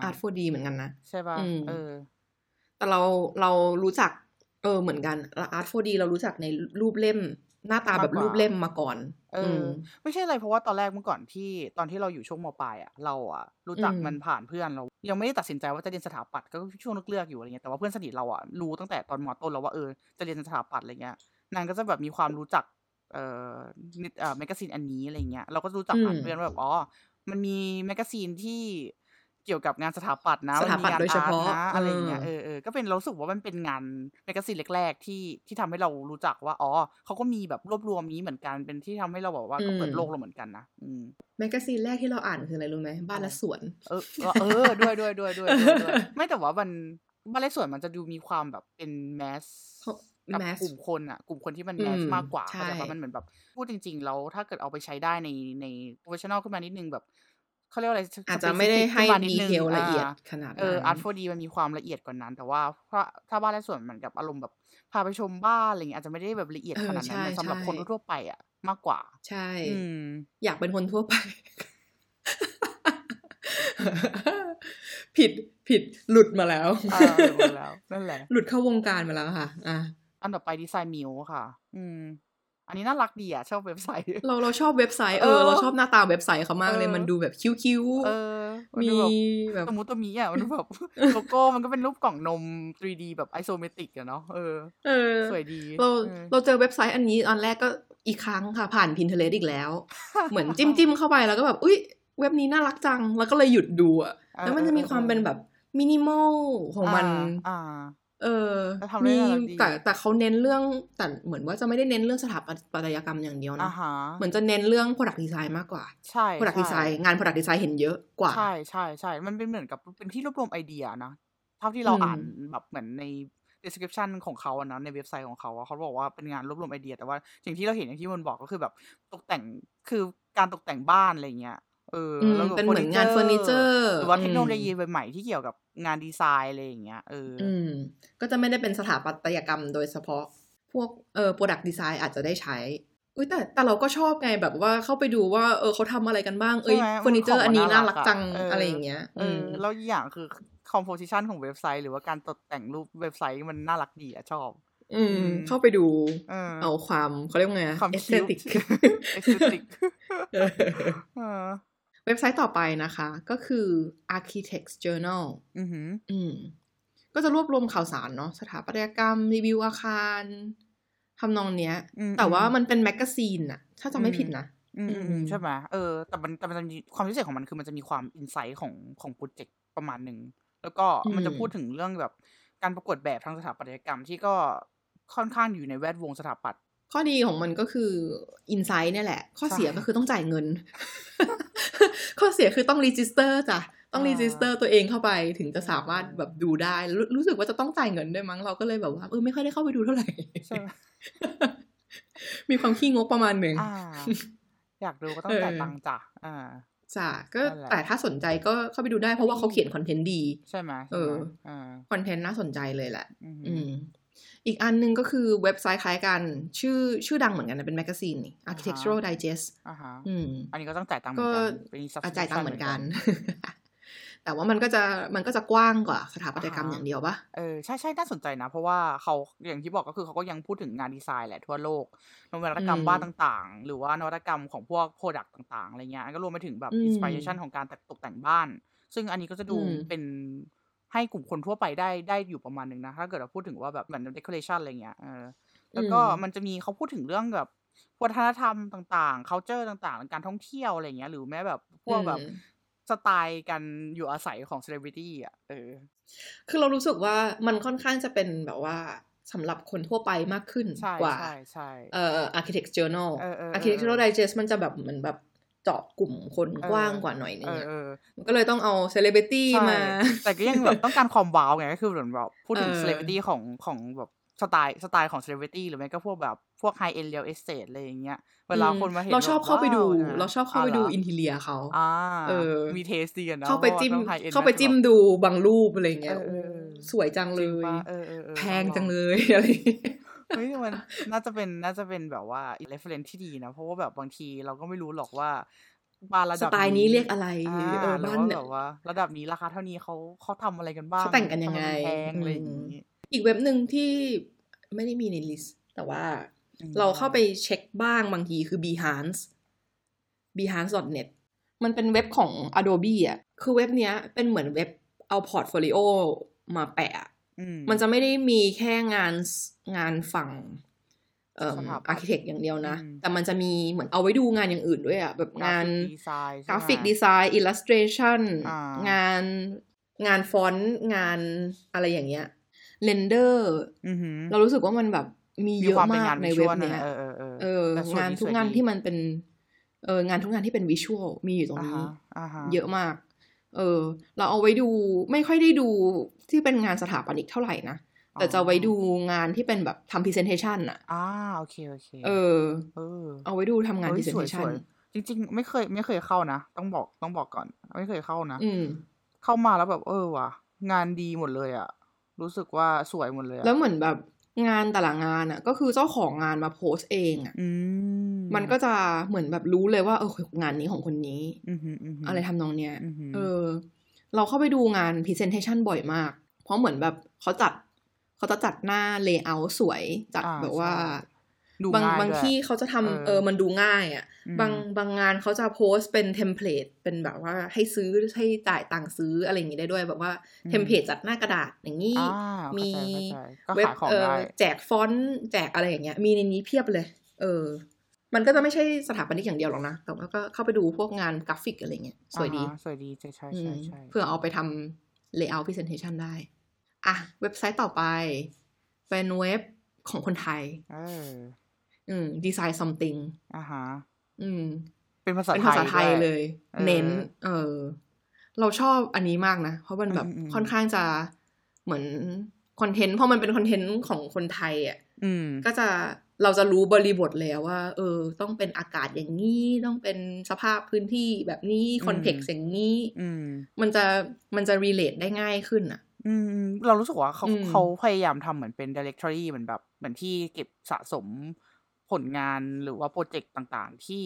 Art 4D เหมือนกันนะ ใช่ป่ะเออ แต่เราเรารู้จัก เออเหมือนกัน Art 4D เรารู้จักในรูปเล่ม หน้าตาแบบรูปเล่มมาก่อน เออ ไม่ใช่อะไรเพราะว่าตอนแรกเมื่อก่อนที่ตอนที่เราอยู่ช่วงมปลายอะ เราอะ รู้จักมันผ่านเพื่อนเรา ยังไม่ได้ตัดสินใจว่าจะเรียนสถาปัตย์ก็ช่วงเลือกอยู่อะไรเงี้ยแต่ว่าเพื่อนสนิทเราอะรู้ตั้งแต่ตอนมต้นแล้วว่าเออจะเรียนสถาปัตย์อะไรเงี้ยนางก็จะแบบมีความรู้จัก เอ่อนิดเอ่อแมกกาซีนอันนี้อะไรเงี้ยเราก็รู้จักผ่านเพื่อนว่าแบบอ๋อมันมีแมกกาซีนที่เกี่ยวกับงานสถาปัตย์นะสถาปัตย์โดยเฉพาะนะอะไรเงี้ยเออเออก็เป็นเราสึกว่ามันเป็นงานแมกกาซีนแรกๆที่ที่ทำให้เรารู้จักว่าอ๋อเขาก็มีแบบรวบรวมนี้เหมือนกันเป็นที่ทำให้เราบอกว่าก็เปิดโลกเราเหมือนกันนะอืมแมกกาซีนแรกที่เราอ่านคืออะไรรู้ไหมบ้านและสวน เออเออด้วยด้วยด้วยด้วยไม่แต่ว่ามันบ้านและสวนมันจะดูมีความแบบเป็น mass เขา กับ mass กลุ่มคนอะ กลุ่มคนที่มันอืม mass มากกว่าใช่เข้าใจปะมันเหมือนแบบ พูดจริง ๆ แล้วถ้าเกิดเอาไปใช้ได้ในใน professional ขึ้นมานิดนึงแบบเขาเรียกว่าอะไรอาจจะไม่ได้ specific ให้ขึ้นมานิดนึงเทลละเอียดอ่าขนาดเออนั้น Art 4D มันมีความละเอียดกว่านั้น แต่ว่าถ้าถ้าบ้านและสวนเหมือนกับอารมณ์แบบพาไปชมบ้านอะไรเงี้ยอาจจะไม่ได้แบบละเอียดเออขนาดนั้นใช่เหมือนสำหรับใช่คนทั่วๆไปอะมากกว่า ใช่อืมอยากเป็นคนทั่วไป ผิดผิดหลุดมาแล้วอ่าเออหมดแล้วนั่นแหละหลุดเข้าวงการมาแล้วค่ะ อะ อันต่อไป Design Milk ค่ะ อืม อันนี้น่ารักดีอะ ชอบเว็บไซต์ เราเราชอบเว็บไซต์เอเอออเราชอบหน้าตาเว็บไซต์เขามากเลยเออมันดูแบบคิ้วท์เออๆมันมีดูแบบแบบสมมติตัวมีอะมันดูแบบโลโก้มันก็เป็นรูปกล่องนม 3D แบบ isometric อะเนาะเออเออสวยดี เราออเราเจอเว็บไซต์อันนี้ตอนแรกก็อีกครั้งค่ะผ่าน Pinterest อีกแล้ว เหมือนจิ้มจิ้มเข้าไปแล้วก็แบบอุ้ยเว็บนี้น่ารักจังแล้วก็เลยหยุดดูอะเออแล้วมันจะมีเออความเป็นแบบมินิมอลของมันอ่า เออแล้วทำได้มีน่ารักดีแต่แต่เขาเน้นเรื่องแต่เหมือนว่าจะไม่ได้เน้นเรื่องสถาปัตยกรรมอย่างเดียวอ่านะฮะเหมือนจะเน้นเรื่อง product design มากกว่า ใช่ product ใช่ design งาน product design เห็นเยอะกว่า ใช่ใช่ใช่มันเป็นเหมือนกับเป็นที่รวบรวมไอเดียนะ เท่าที่เราอืมอ่านแบบเหมือนใน description ของเขาอะนะในเว็บไซต์ของเขาอะเขาบอกว่าเป็นงานรวบรวมไอเดีย แต่ว่าสิ่งที่เราเห็นอย่างที่มันบอกก็คือแบบตกแต่งคือการตกแต่งบ้านอะไรเงี้ย เอออืมแล้วก็เป็นเหมือนงานเฟอร์นิเจอร์หรือว่าอืมเทคโนโลยีใหม่ๆที่เกี่ยวกับงานดีไซน์อะไรอย่างเงี้ยเออออืมก็จะไม่ได้เป็นสถาปัตยกรรมโดยเฉพาะ พวกเอ่อ product design อาจจะได้ใช้อุ้ยแต่แต่เราก็ชอบไงแบบว่าเข้าไปดูว่าเออเขาทำอะไรกันบ้าง เอ้ยใช่ไหมเฟอร์นิเจอร์ขงอันนี้มันน่ารักอะจังเออออะไรอย่างเงี้ยเออมแล้วอีกอย่างคือ composition ของเว็บไซต์หรือว่าการตกแต่งรูปเว็บไซต์มันน่ารักดีอะชอบ อืมอืมเข้าไปดูเออเอาความเขาเรียกว่าไงความเอคิ้วท์ aesthetic aesthetic เออเว็บไซต์ต่อไปนะคะ ก็คือ Architects Journal อือหืออืมก็จะรวบรวมข่าวสารเนาะสถาปัตยกรรม รีวิวอาคารทำนองเนี้ยอืมแต่ว่าอืมมันเป็นแมกกาซีนอะถ้าจำไม่ผิดนะอืมอืมอือืมมใช่ไหมเออ แต่มันแต่มันจะมีความพิเศษของมันคือมันจะมีความ insight ของของโปรเจกต์ประมาณหนึ่ง แล้วก็มันจะอืมพูดถึงเรื่องแบบการประกวดแบบทางสถาปัตยกรรมที่ก็ค่อนข้างอยู่ในแวดวงสถาปัตย์ ข้อดีของมันก็คือ insight เนี่ยแหละ ข้อเสียใช่ก็คือต้องจ่ายเงิน ข้อเสียคือต้อง registerจ้ะต้องอ่า register ตัวเองเข้าไปถึงจะสามารถแบบดูได้รู้สึกว่าจะต้องจ่ายเงินด้วยมั้งเราก็เลยแบบว่าเออไม่ค่อยได้เข้าไปดูเท่าไหร่ใช่ไหมมีความขี้งกประมาณหนึ่งอ่าอยากดูก็ต้องจ่ายเออตังค์จ้ะอ่าจ้ะก็นั่นแหละแต่ถ้าสนใจก็เข้าไปดูได้เพราะว่าเขาเขียนคอนเทนต์ดี ใช่ไหมเอใช่อไหมอ่าคอนเทนต์น่าสนใจเลยแหละ อืม อืมอีกอันหนึ่งก็คือเว็บไซต์คล้ายกัน ชื่อชื่อดังเหมือนกันนะเป็น magazine นี่ Architectural Digest อ่าฮะอืมอันนี้ก็ต้องจ่ายตังค์ก็เหมือนกันเป็นอ่าจ่ายตังค์เหมือนกัน subscription แต่ว่ามันก็จะมันก็จะกว้างกว่าสถาปัตยกรรมอ่าฮะอย่างเดียวปะเออใช่ใช่น่าสนใจนะ เพราะว่าเขาอย่างที่บอกก็คือเขาก็ยังพูดถึงงานดีไซน์แหละทั่วโลกนวัตกรรมอืมบ้านต่างๆ หรือว่านวัตกรรมของพวก product ต่างๆอะไรเงี้ยก็รวมไปถึงแบบอืม inspiration ของการตกแต่งบ้านซึ่งอันนี้ก็จะดูอืมเป็น ให้กลุ่มคนทั่วไปได้ได้อยู่ประมาณนึงนะ ถ้าเกิดเราพูดถึงว่าแบบเหมือน decoration อะไรเงี้ยเออแล้วก็มันจะมีเขาพูดถึงเรื่องแบบวัฒนธรรมต่างๆ culture ต่างๆ การท่องเที่ยวอะไรเงี้ย หรือแม้แบบพวกแบบอืมสไตล์การอยู่อาศัยของ celebrity อะเออ คือเรารู้สึกว่ามันค่อนข้างจะเป็นแบบว่าสำหรับคนทั่วไปมากขึ้นใช่กว่าใช่ใช่เอ่อ Architects Journal เออเออเออ Architectural Digest มันจะแบบเหมือนแบบ เจาะกลุ่มคนเออกว้างกว่าหน่อยนึเองออะเออมันก็เลยต้องเอา Celebrity ใช่มา แต่ก็ยังแบบต้องการความว้าวไงก็คือเหมือนแบบพูดถึงเออเซเลบริตี้ของของแบบสไตล์สไตล์ของเซเลบริตี้หรือไม่ก็พวกแบบพวกไฮเอ็นเรียลเอสเตทอะไรอย่างเงี้ยเวลาคนมาเห็นเราชอบแบบเข้าไปดูว้วนี่ยเราชอบเข้าไปดูหรอินทีเลียเขาอ่าเออ มีเทสดีกันนะเข้าไปจิ้มพระว่ต้อง high end เข้าไปจิ้มดูบางรูปอะไรเงี้ยเออเออเออสวยจังเลจริงยปะเออเออเออแพงต้องลอจังเลยอะไรอย่าง เงี้ยเฮ้ยมันน่าจะเป็นน่าจะเป็นแบบว่า reference ที่ดีนะ เพราะว่าแบบบางทีเราก็ไม่รู้หรอกว่าบ้านระสดับไตล์นี้เรียกอะไรอ่าเออหรือบ้านว่าเนี่แบยบว่า ระดับนี้ราคาเท่านี้เขาเขาทำอะไรกันบ้างเขาแต่งกันยังไงทำมมันแพงอะไรอย่างอืมนี้อืมอีกเว็บหนึ่งที่ไม่ได้มีในลิสต์แต่ว่าอืมเราเข้าไปเช็คบ้างบางทีคือ Behance behance.net มันเป็นเว็บของ Adobe อะ คือเว็บเนี้ยเป็นเหมือนเว็บเอา portfolioมาแปะอะอื มันจะไม่ได้มีแค่งานงานฝั่งเอ่อสถาปัตย์ architect อย่างเดียวนะอืมแต่มันจะมีเหมือนเอาไว้ดูงานอย่างอื่นด้วยอะแบบงานดีไซน์ graphic design illustration อ่างานงานฟอนต์งานอะไรอย่างเงี้ย render อือหือเรารู้สึกว่ามันแบบมีเยอะความเป็มากในเว็บเนี้ยเออเออเออเออแต่สวยงานดีทุกสวยงานดีที่มันันเป็น เอองานทุกงานที่เป็น visual มีอยู่ตรงนี้อ่าฮะอ่าฮะเยอะมาก เออ เราเอาไว้ดูไม่ค่อยได้ดูที่เป็นงานสถาปนิกเท่าไหร่นะ แต่จะไว้ดูงานที่เป็นแบบทำ presentation อะอ่าโอเคโอเค เออ เออ เอาไว้ดูทำงาน presentation จริงๆ ไม่เคยไม่เคยเข้านะ ต้องบอกต้องบอกก่อน ไม่เคยเข้านะ อืมเข้ามาแล้วแบบเออว่ะ งานดีหมดเลยอะรู้สึกว่าสวยหมดเลย แล้วเหมือนแบบงานแต่ละงานอะก็คือเจ้าของงานมาโพสเองอะมั นก็จะเหมือนแบบรู้เลยว่า เอองานนี้ของคนนี้อะไรทำนองเนี้ยเออ เราเข้าไปดูงาน presentation บ่อยมาก เพราะเหมือนแบบเขาจัดเขาจะจัดหน้า layout สวยจัดแบบว่าบางบางที่เขาจะทำเออมันดูง่ายอะ บางบางงานเขาจะโพสเป็น template เป็นแบบว่าให้ซื้อให้จ่ายตังค์ซื้ออะไรอย่างนี้ได้ด้วยแบบว่า template จัดหน้ากระดาษอย่างนี้ มีเว็บเออแจกฟอนต์แจกอะไรอย่างเงี้ย มีในนี้เพียบเลย เออ มันก็จะไม่ใช่สถาปนิกอย่างเดียวหรอกนะ แต่ว่าก็เข้าไปดูพวกงานกราฟิกอะไรเงี้ย สวยดี สวยดีใช่ใช่ใช่ใช่เพื่อเอาไปทำ layout presentation ได้ อะ เว็บไซต์ต่อไป เป็นเว็บของคนไทยอืมดีไซน์ something อ่าฮะ อืม เป็นภาษาไทยเป็นภาษาไทยเลย เน้น เออ เราชอบอันนี้มากนะ เพราะมันแบบค่อนข้างจะเหมือนคอนเทนต์ เพราะมันเป็นคอนเทนต์ของคนไทยอะก็จะ เราจะรู้บริบทแล้วว่า เออ ต้องเป็นอากาศอย่างนี้ ต้องเป็นสภาพพื้นที่แบบนี้ context อย่างนี้มันจะมันจะ relate ได้ง่ายขึ้นอะ อืม เรารู้สึกว่าเขาเขาพยายามทำเหมือนเป็น directory เหมือนแบบ เหมือนที่เก็บสะสมผลงานหรือว่าโปรเจกต์ต่างๆ ที่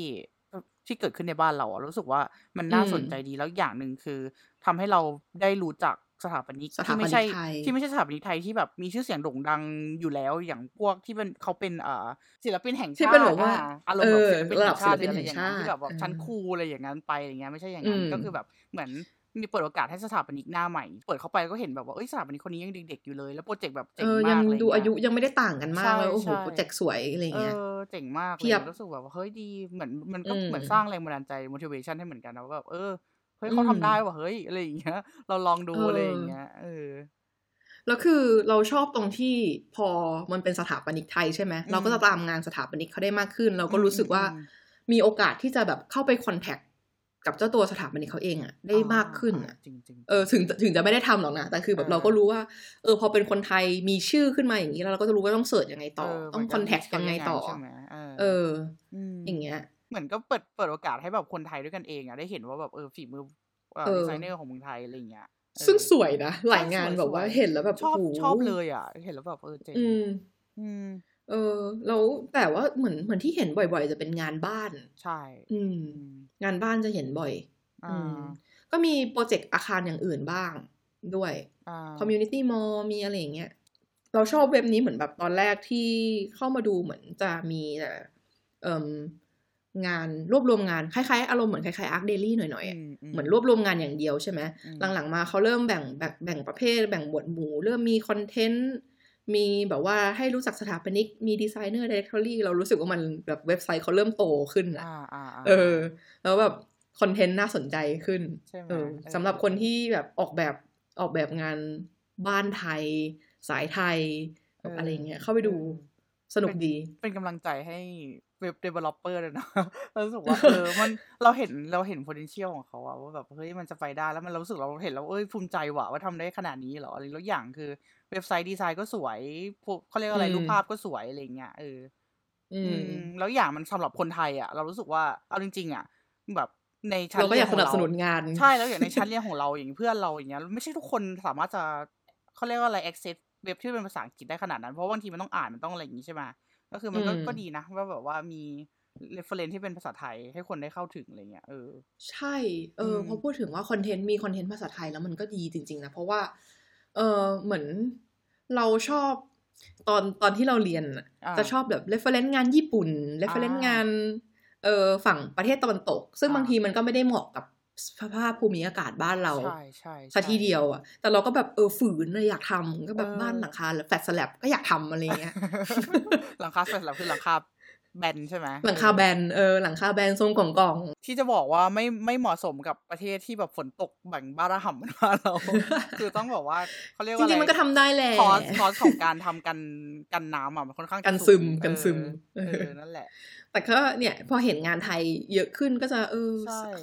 ที่เกิดขึ้นในบ้านเราอะรู้สึกว่ามันน่าสนใจดีแล้วอย่างหนึ่งคือทำให้เราได้รู้จัก สถาปนิกที่ไม่ใช่ที่ไม่ใช่สถาปนิกไทยที่แบบมีชื่อเสียงโด่งดังอยู่แล้วอย่างพวกที่เป็นเขาเป็นเอ่อศิลปินแห่งชาติที่เป็นแบบว่าอารมณ์แบบศิลปินแห่งชาติอะไรอย่างเงี้ยที่แบบชั้นครูอะไรอย่างนั้นไปอย่างเงี้ยไม่ใช่อย่างนั้นก็คือแบบเหมือนมีเปิดโอกาสให้สถาปนิกหน้าใหม่ เปิดเข้าไปก็เห็นแบบว่าเอ้ยสถาปนิกคนนี้ยังเด็กๆอยู่เลย แล้วโปรเจกต์แบบเจ๋งมากเลยดูอายุยังไม่ได้ต่างกันมากเลยโอ้โหโปรเจกต์สวยอะไรเงี้ยเออเจ๋งมากเลยรู้สึกแบบว่าเฮ้ยดีเหมือนมันก็เหมือนสร้างแรงบันดาลใจ motivation ให้เหมือนกันนะว่าแบบเออ เฮ้ยเขาทำได้ว่ะเฮ้ยอะไรอย่างเงี้ย เราลองดูอะไรอย่างเงี้ยเออแล้วคือเราชอบตรงที่พอมันเป็นสถาปนิกไทยใช่ไหมเราก็จะตามงานสถาปนิกเขาได้มากขึ้น เราก็รู้สึกว่ามีโอกาสที่จะแบบเข้าไปคอนแทคกับเจ้าตัวสถาปนิกเขาเองอะได้มากขึ้นอะเออถึงถึงจะไม่ได้ทำหรอกนะแต่คือแบบเราก็รู้ว่า เออ พอเป็นคนไทยมีชื่อขึ้นมาอย่างนี้แล้วเราก็จะรู้ว่าต้องเสิร์ชยังไงต่อ ต้องคอนแทคยังไงต่อ เอออย่างเงี้ย เหมือนก็เปิดเปิดโอกาสให้แบบคนไทยด้วยกันเองอะได้เห็นว่าแบบเออฝีมือดีไซเนอร์ของเมืองไทยอะไรเงี้ยซึ่งสวยนะหลายงานแบบว่าเห็นแล้วแบบชอบชอบเลยอะ เห็นแล้วแบบเออเจ๋งอืมเออแล้วแต่ว่าเหมือนเหมือนที่เห็นบ่อยๆ จะเป็นงานบ้าน ใช่ อืม งานบ้านจะเห็นบ่อย อืม ก็มีโปรเจกต์อาคารอย่างอื่นบ้างด้วย community mall มีอะไรอย่างเงี้ยเราชอบเว็บนี้เหมือนแบบตอนแรกที่เข้ามาดูเหมือนจะมีแต่เอ่อ งานรวบรวมงานคล้ายๆอารมณ์เหมือนคล้ายๆ ArchDaily หน่อยๆเหมือนรวบรวมงานอย่างเดียวใช่ไหมหลังๆมาเขาเริ่มแบ่งแบ่งแบ่งประเภท แบ่งหมวดหมู่ เริ่มมีคอนเทนต์มีแบบว่าให้รู้จักสถาปนิก มี designer directory เรารู้สึกว่ามันแบบเว็บไซต์เขาเริ่มโตขึ้นอะเออ แล้วแบบคอนเทนต์น่าสนใจขึ้นเออสำหรับคนที่แบบออกแบบออกแบบงานบ้านไทย สายไทยอะไรเงี้ยเข้าไปดูสนุกดี เป็นกำลังใจให้ เว็บ developer เลยนะเรารู้สึกว่าเออมันเราเห็นเราเห็น potential ของเขาอะว่าแบบเฮ้ยมันจะไปได้แล้วมันเรารู้สึกเราเห็นแล้วเอ้ยภูมิใจว่ะว่าทำได้ขนาดนี้เหรออะไรแล้วอย่างคือเว็บไซต์ดีไซน์ก็สวยเขาเรียกอะไรรูปภาพก็สวยอะไรเงี้ยเอออืมแล้วอย่างมันสำหรับคนไทยอะ เรารู้สึกว่าเอาจริง ๆ อะ แบบในชั้นเรียนของเราใช่แล้วอย่างในชั้นเรียนของเราอย่างเพื่อนเราอย่างเงี้ยไม่ใช่ทุกคนสามารถจะเขาเรียกว่าอะไร access เว็บที่เป็นภาษาอังกฤษได้ขนาดนั้น เพราะบางทีมันต้องอ่านมันต้องอะไรอย่างงี้ใช่ไหม ก็คือมันก็ก็ดีนะว่าแบบว่ามี reference ที่เป็นภาษาไทยให้คนได้เข้าถึงอะไรเงี้ยเออ ใช่ เออพอพูดถึงว่าคอนเทนต์มีคอนเทนต์ภาษาไทยแล้วมันก็ดีจริง ๆ นะ เพราะว่า เออเหมือนเราชอบตอนตอนที่เราเรียนจะชอบแบบ reference งานญี่ปุ่น reference งานเออฝั่งประเทศตะวันตก ซึ่งบางทีมันก็ไม่ได้เหมาะกับ สภาพภูมิอากาศบ้านเราใช่ใช่ซะทีเดียวอะ แต่เราก็แบบเออฝืนเลยอยากทำก็แบบบ้านหลังคา flat slab ก็อยากทำอะไรเงี้ยหลังคา flat slab คือหลังคา แบนใช่ไหมหลังคาแบนเออหลังคาแบนทรงกล่องกล่องที่จะบอกว่าไม่ไม่เหมาะสมกับประเทศที่แบบฝนตกแบบบ้าระห่ำมันมาเรา คือต้องบอกว่าเขาเรียกว่าจริงๆมันก็ทำได้แหละ cost cost ของการทำกันกันน้ำอะมันค่อนข้างกันซึมกันซึมเออนั่นแหละ แต่ก็เนี่ยพอเห็นงานไทยเยอะขึ้นก็จะเออ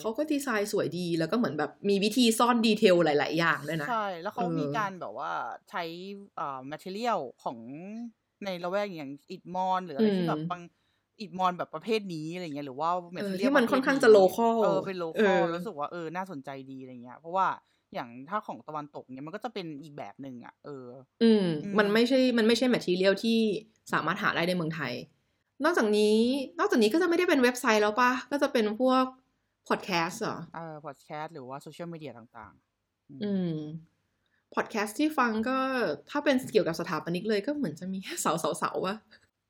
เขาก็ดีไซน์สวยดีแล้วก็เหมือนแบบมีวิธีซ่อน detail หลาย ๆ อย่างด้วยนะใช่แล้วเขามีการแบบว่าใช้อ่า material ของในละแวกอย่างอิฐมอญหรืออะไรที่แบบบาง อิฐมอญแบบประเภทนี้อะไรเงี้ยหรือว่า material ที่มันค่อนข้างจะ local เออเป็น local รู้สึกว่าเออน่าสนใจดีอะไรเงี้ย เพราะว่าอย่างถ้าของตะวันตกเนี่ยมันก็จะเป็นอีกแบบหนึ่งอะเออ อืม มันไม่ใช่มันไม่ใช่ material ที่สามารถหาได้ในเมืองไทย นอกจากนี้ นอกจากนี้ก็จะไม่ได้เป็นเว็บไซต์แล้วปะก็จะเป็นพวกพอดแคสต์เหรอเออพอดแคสต์หรือว่าโซเชียลมีเดียต่างๆ อืมพอดแคสต์ที่ฟังก็ถ้าเป็นเกี่ยวกับสถาปนิกเลยก็เหมือนจะมีแค่เสาเสาเสาว่า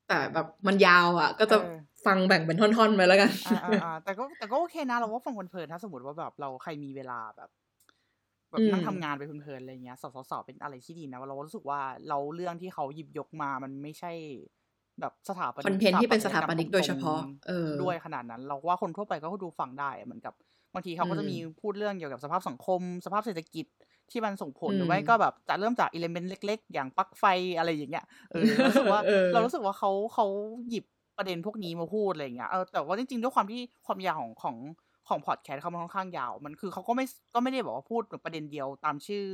แต่แบบมันยาวอะ ก็จะฟังแบ่งเป็นท่อนๆไปแล้วกันอ่าแต่ก็แต่ก็โอเคนะเราว่าฟังเพลินๆถ้าสมมติว่าแบบเราใครมีเวลาแบบแบบนั่งทำงานไปเพลินๆอะไรเงี้ยเสาๆเป็นอะไรที่ดีนะเรารู้สึกว่าเราเรื่องที่เขาหยิบยกมามันไม่ใช่ แบบสถาปนิก content ที่เป็นสถาปนิกโดยเฉพาะ เออด้วยขนาดนั้น เราว่าคนทั่วไปก็ดูฟังได้เหมือนกับบางทีเขาก็จะมีพูดเรื่องเกี่ยวกับสภาพสังคม สภาพเศรษฐกิจ ที่มันส่งผลหรือไม่ก็แบบจะเริ่มจาก element เล็ก ๆ อย่างปลั๊กไฟอะไรอย่างเงี้ยเออรู้สึกว่าเรารู้สึกว่าเขาเขาหยิบประเด็นพวกนี้มาพูดอะไรเงี้ยเออแต่ว่าจริงๆด้วยความที่ความยาวของของของพอดแคสต์เขามันค่อนข้างยาว มันคือเขาก็ไม่ก็ไม่ได้บอกว่าพูดประเด็นเดียวตามชื่อ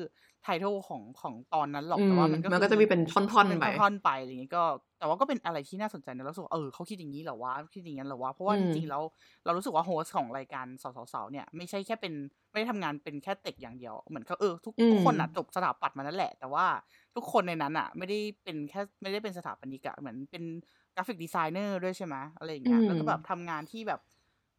ไททอลของของตอนนั้นหรอกแต่ว่ามันก็มันก็จะมีเป็นท่อนๆไปท่อนๆไปอะไรอย่างงี้ก็ แต่ว่าก็เป็นอะไรที่น่าสนใจนะแล้วรู้สึกเออเขาคิดอย่างนี้เหรอวะคิดอย่างนั้นเหรอวะเพราะว่าจริงๆแล้วเรารู้สึกว่าโฮสของรายการสาวๆเนี่ยไม่ใช่แค่เป็นไม่ได้ทำงานเป็นแค่เต็กอย่างเดียว เหมือนเขาเออทุกทุกคนอะจบสถาปัตย์มานั่นแหละ แต่ว่าทุกคนในนั้นอะ ไม่ได้เป็นแค่ไม่ได้เป็นสถาปนิกอะเหมือนเป็น graphic designer ด้วยใช่ไหมอะไรอย่างเงี้ยแล้วก็แบบทำงานที่แบบ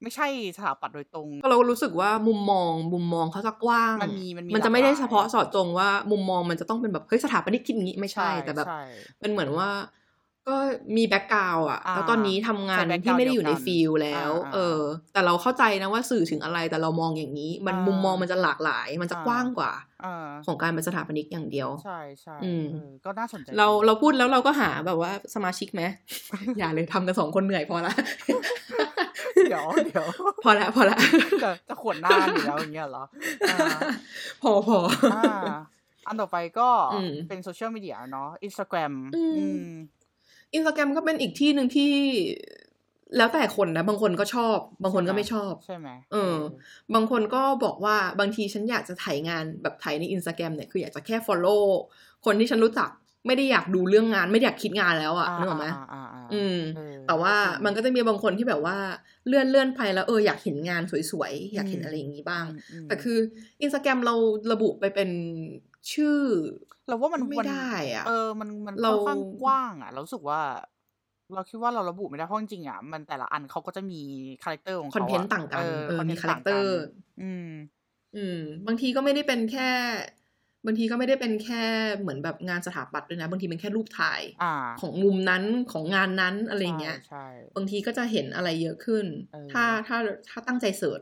ไม่ใช่สถาปัตย์โดยตรง เรารู้สึกว่ามุมมอง มุมมองเขาจะกว้างมันมีมันมีมันจะไม่ได้เฉพาะเจาะจงว่ามุมมองมันจะต้องเป็นแบบเฮ้ยสถาปนิกคิดอย่างนี้ไม่ใช่ แต่แบบเป็นเหมือนว่า ก็มี background อะแล้วตอนนี้ทำงานที่ไม่ได้อยู่ใน field แล้ว เออ แต่เราเข้าใจนะว่าสื่อถึงอะไร แต่เรามองอย่างนี้ มันมุมมองมันจะหลากหลาย มันจะกว้างกว่าของการเป็นสถาปนิกอย่างเดียว ใช่ใช่ก็น่าสนใจ เราเราพูดแล้วเราก็หาแบบว่าสมาชิกไหม อย่าเลยทำกันสองคนเหนื่อยพอละ เดี๋ยวเดี๋ยวพอละพอละจะจะข่วนหน้าอยู่แล้วอย่างเงี้ยเหรอ พอพออันต่อไปก็เป็นโซเชียลมีเดียเนาะอินสตาแกรม อินสตาแกรมก็เป็นอีกที่หนึ่งที่แล้วแต่คนนะ บางคนก็ชอบ บางคนก็ไม่ชอบใช่ไหมเออ บางคนก็บอกว่าบางทีฉันอยากจะถ่ายงานแบบถ่ายในอินสตาแกรมเนี่ยคืออยากจะแค่ follow คนที่ฉันรู้จักไม่ได้อยากดูเรื่องงาน ไม่ได้อยากคิดงานแล้วอะนึกออกไหมอืม แต่ว่ามันก็จะมีบางคนที่แบบว่าเลื่อนเลื่อนไปแล้วเอออยากเห็นงานสวยๆ อยากเห็นอะไรอย่างนี้บ้าง แต่คืออินสตาแกรมเราระบุไปเป็น ชื่อ เราว่ามันไม่ได้อะเออมันมันค่อนข้างกว้างอะเรารู้สึกว่า เราคิดว่าเราระบุไม่ได้เพราะจริงๆอะมันแต่ละอันเขาก็จะมีcharacter ของเขาคอนเทนต์ต่างกันเออมีคาแรคเตอร์ อืม อืม บางทีก็ไม่ได้เป็นแค่ บางทีก็ไม่ได้เป็นแค่เหมือนแบบงานสถาปัตย์ด้วยนะ บางทีเป็นแค่รูปถ่ายของมุมนั้นของงานนั้นอะไรเงี้ยบางทีก็จะเห็นอะไรเยอะขึ้น ถ้าถ้าถ้าตั้งใจ search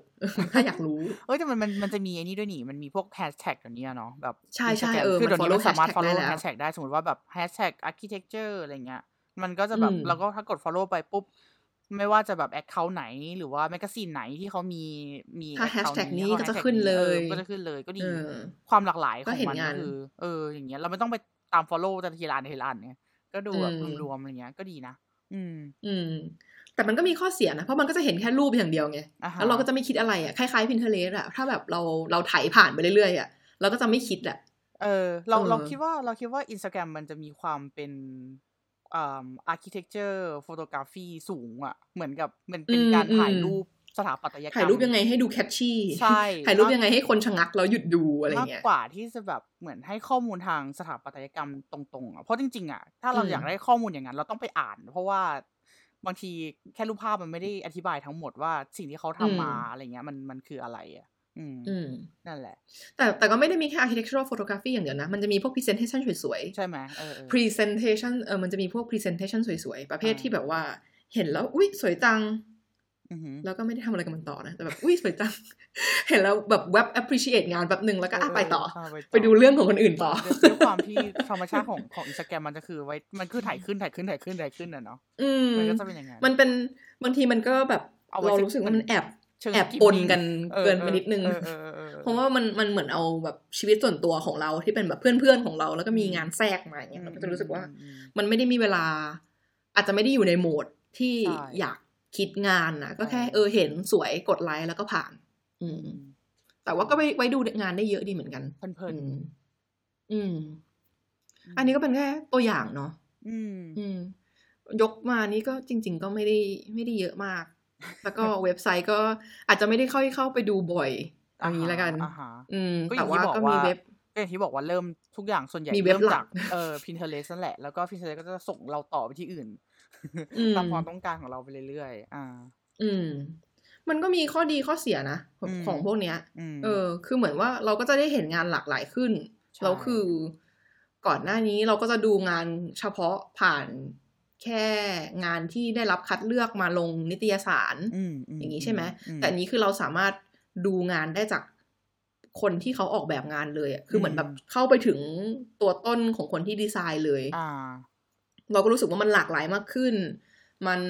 ถ้าอยากรู้ เอ้ยแต่มันมันมันจะมีไอ้นี่ด้วยนี่มันมีพวกแฮชแท็กอย่างนี้เนาะแบบใช่ใช่เออคือเดี๋ยวนี้เราสามารถ follow แฮชแท็กได้สมมติว่าแบบแฮชแท็ก architecture อะไรเงี้ยมันก็จะแบบเราก็ถ้ากด follow ไปปุ๊บ ไม่ว่าจะแบบ account ไหน หรือว่า magazine ไหนที่เขามีมีถ้าแฮชแท็กนี้ก็จะขึ้นเลยก็จะขึ้นเลยก็ดีความหลากหลายของมันก็คือ เออ อย่างเงี้ยเราไม่ต้องไปตาม follow แต่ทีละอันทีละอันเนี่ยก็ดูแบบรวมๆอะไรเงี้ยก็ดีนะอืม อืม แต่มันก็มีข้อเสียนะ เพราะมันก็จะเห็นแค่รูปอย่างเดียวไง แล้วเราก็จะไม่คิดอะไรอะ คล้ายๆ Pinterest อะ ถ้าแบบเราเราไถผ่านไปเรื่อยๆอะ เราก็จะไม่คิดอะ เออ เราเราคิดว่าเราคิดว่าอินสตาแกรมมันจะมีความเป็น อ่า architecture photography สูงอะ เหมือนกับมันเป็นการถ่ายรูปสถาปัตยกรรม ถ่ายรูปยังไงให้ดู catchy ใช่ ถ่ายรูปยังไงให้คนชะงักแล้วหยุดดูอะไรเงี้ย มากกว่าที่จะแบบเหมือนให้ข้อมูลทางสถาปัตยกรรมตรงๆอะ เพราะจริงๆอะ ถ้าเราอยากได้ข้อมูลอย่างนั้น เราต้องไปอ่าน เพราะว่าบางทีแค่รูปภาพมันไม่ได้อธิบายทั้งหมดว่าสิ่งที่เขาทำมาอะไรเงี้ยมันมันคืออะไรอะ อืมอืมนั่นแหละ แต่แต่ก็ไม่ได้มีแค่ architectural photography อย่างเดียวนะ มันจะมีพวก presentation สวยๆ ใช่ไหมเออ presentation เออมันจะมีพวก presentation สวยๆ ประเภทที่แบบว่า เห็นแล้ว อุ๊ยสวยจังแล้วก็ไม่ได้ทำอะไรกับมันต่อนะ แต่แบบ อุ้ยสวยจัง เห็นแล้วแบบเว็บ appreciate งานแบบหนึ่งแล้วก็ไปต่อ ไปดูเรื่องของคนอื่นต่อด้วยความที่ธรรมชาติของของอินสตาแกรมมันจะคือไว้ มันคือถ่ายขึ้นถ่ายขึ้นถ่ายขึ้นถ่ายขึ้นอะเนาะมันก็จะเป็นอย่างนั้นมันเป็นบางทีมันก็แบบเรารู้สึกว่ามันแอบ แอบปนกันเกินไปนิดนึง เพราะว่ามันมันเหมือนเอาแบบชีวิตส่วนตัวของเราที่เป็นแบบเพื่อนๆของเรา แล้วก็มีงานแทรกมาอย่างเงี้ยเราก็จะรู้สึกว่า มันไม่ได้มีเวลา อาจจะไม่ได้อยู่ในโหมดที่อยากคิดงานนะก็แค่เออเห็นสวยกดไลค์แล้วก็ผ่าน อืม แต่ว่าก็ไปไว้ดูงานได้เยอะดีเหมือนกันเพลินอืม อันนี้ก็เป็นแค่ตัวอย่างเนาะอืม อืม ยกมานี้ก็จริง ๆ ก็ไม่ได้ไม่ได้เยอะมาก แล้วก็เว็บไซต์ก็อาจจะไม่ได้เข้าเข้าไปดูบ่อยอย่างนี้แล้วกันอืมแต่ว่าก็มีเว็บอย่างที่บอกว่าเริ่มทุกอย่างส่วนใหญ่มีเว็บจากเออ Pinterest นั่นแหละ แล้วก็ Pinterest ก็จะส่งเราต่อไปที่อื่นตามความต้องการของเราไปเรื่อยๆ อ่า อืม มันก็มีข้อดีข้อเสียนะ ของพวกเนี้ย เออ คือเหมือนว่าเราก็จะได้เห็นงานหลากหลายขึ้น แล้วคือก่อนหน้านี้เราก็จะดูงานเฉพาะผ่าน แค่งานที่ได้รับคัดเลือกมาลงนิตยสารอย่างนี้ใช่ไหมแต่นี้คือเราสามารถดูงานได้จากคนที่เขาออกแบบงานเลยอะคือเหมือนแบบเข้าไปถึงตัวต้นของคนที่ดีไซน์เลยเราก็รู้สึกว่ามันหลากหลายมากขึ้น มัน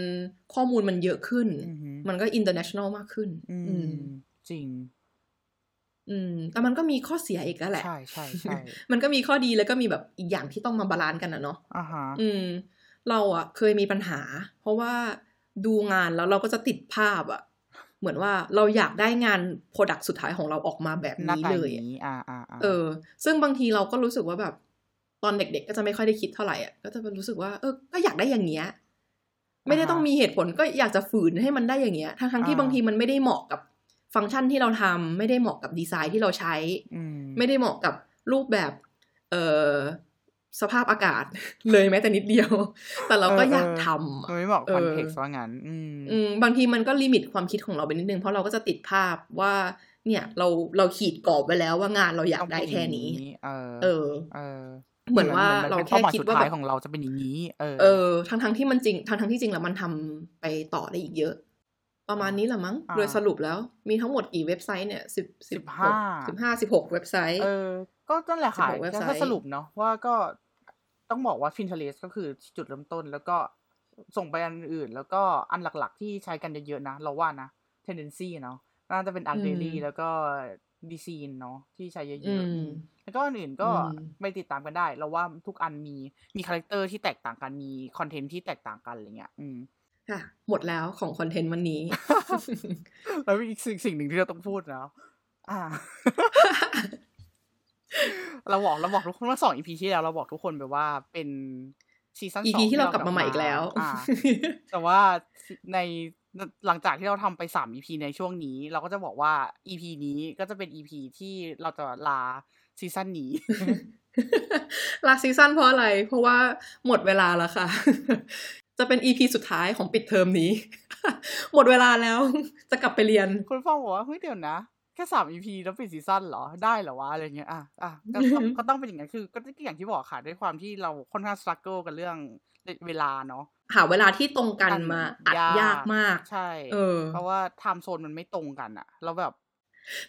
ข้อมูลมันเยอะขึ้น มันก็ international มากขึ้นอืมจริง อืม แต่มันก็มีข้อเสียอีกแล้วแหละ ใช่ใช่ใช่มันก็มีข้อดีแล้วก็มีแบบอีกอย่างที่ต้องมา balance กันนะเนาะอ่าฮะ อืม เราอะเคยมีปัญหา เพราะว่าดูงานแล้วเราก็จะติดภาพอะเหมือนว่าเราอยากได้งาน product สุดท้ายของเราออกมาแบบนี้เลยอ่าอ่าเออ ซึ่งบางทีเราก็รู้สึกว่าแบบ ตอนเด็กๆก็จะไม่ค่อยได้คิดเท่าไหร่อะก็จะรู้สึกว่าเออก็อยากได้อย่างเงี้ยไม่ได้ต้องมีเหตุผลก็อยากจะฝืนให้มันได้อย่างเงี้ยทั้งๆที่บางทีมันไม่ได้เหมาะกับฟังก์ชันที่เราทำไม่ได้เหมาะกับดีไซน์ที่เราใช้ไม่ได้เหมาะกับรูปแบบ เอ่อ สภาพอากาศเลยแม้แต่นิดเดียว แต่เราก็อยากทำไม่เหมาะ context ว่างั้น อืมบางทีมันก็ limit ความคิดของเราไปนิดนึง เพราะเราก็จะติดภาพว่าเนี่ยเราเราขีดกรอบไว้แล้วว่างานเราอยากได้แค่นี้ เออ เออ เหมือนว่าเราแค่คิดว่าแบบของเราจะเป็นอย่างนี้ เออ เออ ทั้งทั้งที่มันจริง ทั้งทั้งที่จริงแล้วมันทำไปต่อได้อีกเยอะ ประมาณนี้แหละมั้ง โดยสรุปแล้วมีทั้งหมดกี่เว็บไซต์เนี่ยสิบสิบห้าสิบห้าสิบหกเว็บไซต์เออ ก็นั่นแหละค่ะถ้าสรุปเนาะว่าก็ต้องบอกว่า Pinterest ก็คือจุดเริ่มต้น แล้วก็ส่งไปอันอื่น แล้วก็อันหลักๆ ที่ใช้กันเยอะๆนะ เราว่านะ tendency เนาะน่าจะเป็น a r t daily แล้วก็Dezeen เนาะที่ใช้เยอะๆ แล้วก็อันอื่นก็ไปติดตามกันได้ เราว่าทุกอันมีมี character ที่แตกต่างกันมี content ที่แตกต่างกันอะไรเงี้ย อืมค่ะ หมดแล้วของ content วันนี้ แล้วอีกสิ่งสิ่งหนึ่งที่เราต้องพูดนะอ่า เราบอกเราบอกทุกคนว่าสอง EP ที่แล้วเราบอกทุกคนไปว่าเป็น season สองอีพีที่เรากลับมาใหม่อีกแล้วอ่าแต่ว่าในหลังจากที่เราทำไปสาม EP ในช่วงนี้ เราก็จะบอกว่า EP นี้ก็จะเป็น EP ที่เราจะลา season นี้ ลา season เพราะอะไร เพราะว่าหมดเวลาแล้วค่ะ จะเป็น EP สุดท้ายของปิดเทอมนี้ หมดเวลาแล้วจะกลับไปเรียน คุณฟังบอกว่าเฮ้ยเดี๋ยวนะ แค่สาม EP แล้วปิด season เหรอได้เหรอวะอะไรเงี้ยอะอะก็ต้องก็ต้องเป็นอย่างนั้นคือ ก็อย่างที่บอกค่ะด้วยความที่เราค่อนข้าง struggle กันเรื่องเวลาเนาะหาเวลาที่ตรงกันมาอัดยากมาก ใช่เออ เพราะว่าไทม์โซนมันไม่ตรงกันอะแล้วแบบ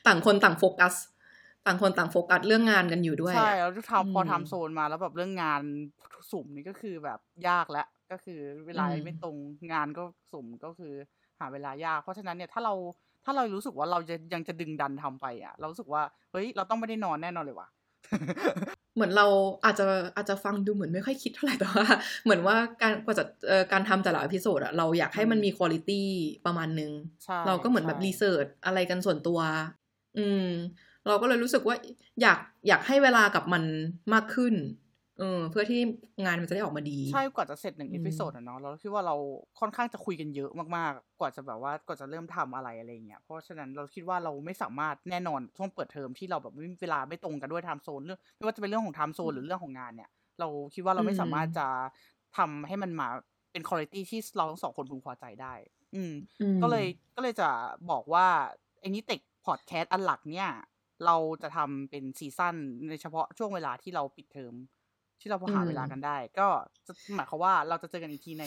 ต่างคนต่างโฟกัส ต่างคนต่างโฟกัสเรื่องงานกันอยู่ด้วยใช่แล้วทำพอทำโซนมาแล้วแบบเรื่องงานสุ่มนี่ก็คือแบบยากแล้วก็คือเวลาไม่ตรงงานก็สุ่มก็คือ หาเวลายาก เพราะฉะนั้นเนี่ยถ้าเรา ถ้าเรารู้สึกว่าเราจะยังจะดึงดันทำไปอะ เรารู้สึกว่าเฮ้ยเราต้องไม่ได้นอนแน่นอนเลยว่ะเหมือนเราอาจจะอาจจะฟังดูเหมือนไม่ค่อยคิดเท่าไหร่แต่ว่า เหมือนว่าการกว่าจะการทำแต่ละ episode อะเราอยากให้มันมีคุณภาพประมาณนึง เราก็เหมือนแบบ research อะไรกันส่วนตัว อืม เราก็เลยรู้สึกว่าอยากอยากให้เวลากับมันมากขึ้น เออเพื่อที่งานมันจะได้ออกมาดี ใช่กว่าจะเสร็จหนึ่ง episode อะเนาะเราคิดว่าเราค่อนข้างจะคุยกันเยอะมากๆ กว่าจะแบบว่ากว่าจะเริ่มทำอะไรอะไรเงี้ยเพราะฉะนั้นเราคิดว่าเราไม่สามารถแน่นอนช่วงเปิดเทอมที่เราแบบเวลาไม่ตรงกันด้วย time zone เรื่องไม่ว่าจะเป็นเรื่องของ time zone หรือเรื่องของงานเนี่ย เราคิดว่าเราไม่สามารถจะทำให้มันมาเป็นคุณภาพที่เราทั้งสองคนพึงพอใจได้ อืม ก็เลยก็เลยจะบอกว่า Anytech Podcast อันหลักเนี่ย เราจะทำเป็น season ในเฉพาะช่วงเวลาที่เราปิดเทอม ที่เราพอหาเวลากันได้ ก็จะหมายความว่าเราจะเจอกันอีกทีใน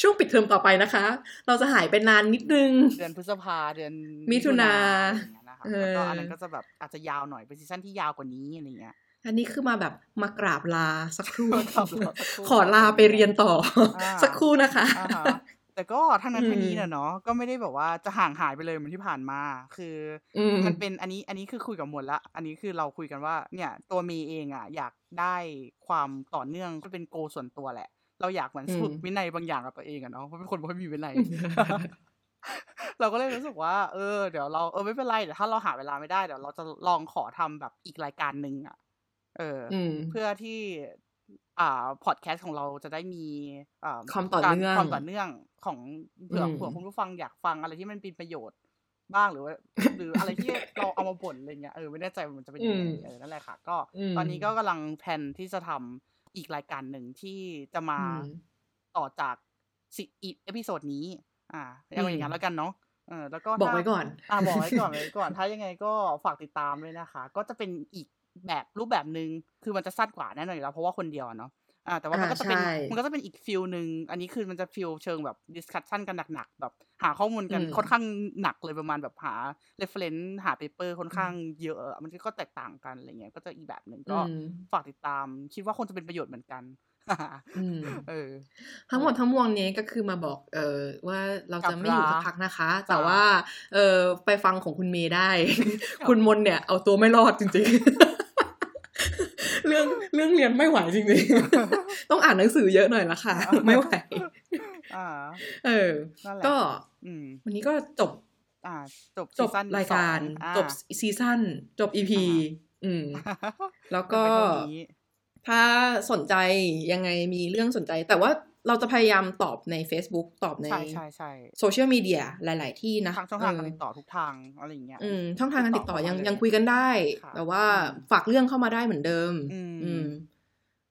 ช่วงปิดเทอมต่อไปนะคะ เราจะหายไปนานนิดนึง เดือนพฤษภาเดือนมิถุนาอะไรอย่างเงี้ยนะคะแล้วก็อันนั้นก็จะแบบอาจจะยาวหน่อยเป็นซีซั่นที่ยาวกว่านี้อะไรเงี้ยอันนี้คือมาแบบมากราบลาสักครู่มากราบลาสักครู่ขอลาไปเรียนต่ออ่าสักครู่นะคะอ่าฮะ แต่ก็ทั้งนั้นอืมทั้งนี้เนอะเนาะก็ไม่ได้แบบว่าจะห่างหายไปเลยเหมือนที่ผ่านมา คืออมมันเป็นอันนี้อันนี้คือคุยกับหมดละ อันนี้คือเราคุยกันว่า เนี่ยตัวเมย์เองอะ อยากได้ความต่อเนื่องก็เป็นโกส่วนตัวแหละ เราอยากเหมือนอืมฝึกวินัยบางอย่างกับตัวเองอะเนาะเพราะเป็นคนไม่ค่อยมีวินัยเราก็เลยรู้สึกว่า เออเดี๋ยวเราเออไม่เป็นไรเดี๋ยวถ้าเราหาเวลาไม่ได้เดี๋ยวเราจะลองขอทำแบบอีกรายการหนึ่งอะเออออืมเพื่อที่ อ่าพอดแคสต์ของเราจะได้มีอ่าความต่อการเนื่องความต่อเนื่องของเผื่ออืมเผื่อคุณผู้ฟังอยากฟังอะไรที่มันเป็นประโยชน์บ้างหรือว่า หรืออะไรที่เราเอามาบ่นอะไรเงี้ยเออไม่แน่ใจว่ามันจะเป็นยังไงเออนั่นแหละค่ะ ก็อืมตอนนี้ก็กำลังแผนที่จะทำอีกรายการหนึ่งที่จะมาอืมต่อจากสิ episode นี้ อ่าเอาอย่างนั้นแล้วกันเนาะเออแล้วก็บอกถ้าไว้ก่อน อ่าบอกไว้ก่อนไว้ก่อน ถ้ายังไงก็ฝากติดตามด้วยนะคะ ก็จะเป็นอีก แบบรูปแบบหนึ่งคือมันจะสั้นกว่าแน่นอนอยู่แล้วเพราะว่าคนเดียวอะเนาะอ่าแต่ว่ามันอ่าก็จะเป็นใช่มันก็จะเป็นอีก feel หนึ่งอันนี้คือมันจะ feel เชิงแบบ discussion กันหนักๆแบบหาข้อมูลกันอืมค่อนข้างหนักเลยประมาณแบบหา reference หา paper ค่อนข้างเยอะ มันก็แตกต่างกันอะไรเงี้ยก็จะอีกแบบหนึ่งก็อืมฝากติดตาม คิดว่าคงจะเป็นประโยชน์เหมือนกันอืมเออ ทั้งหมดทั้งมวลนี้ก็คือมาบอก เออว่าเราจะไม่อยู่กลัสับกลาพักนะคะจ้ะแต่ว่า เออไปฟังของคุณเมย์ได้ คุณมนเนี่ย เอาตัวไม่รอดจริงๆ เรื่องเรื่องเรียนไม่ไหวจริงๆ ต้องอ่านหนังสือเยอะหน่อยละค่ะ ไม่ไหวอ่าเออนั่นแหละก็อืมวันนี้ก็จบอ่าจบจบ season รายการสองอ่าจบ season จบ EP อืม แล้วก็เป็นไปเท่านี้ถ้าสนใจยังไงมีเรื่องสนใจ แต่ว่า เราจะพยายามตอบใน Facebook ตอบในใช่ใช่ใช่โซเชียลมีเดียหลาย ๆ ที่นะทางช่องทางการติดต่อทุกทางอะไรอย่างเงี้ยอืมช่องทางการติดต่อยังเข้ามายังคุยกันได้ค่ะแต่ว่าอืมฝากเรื่องเข้ามาได้เหมือนเดิมอืมอืม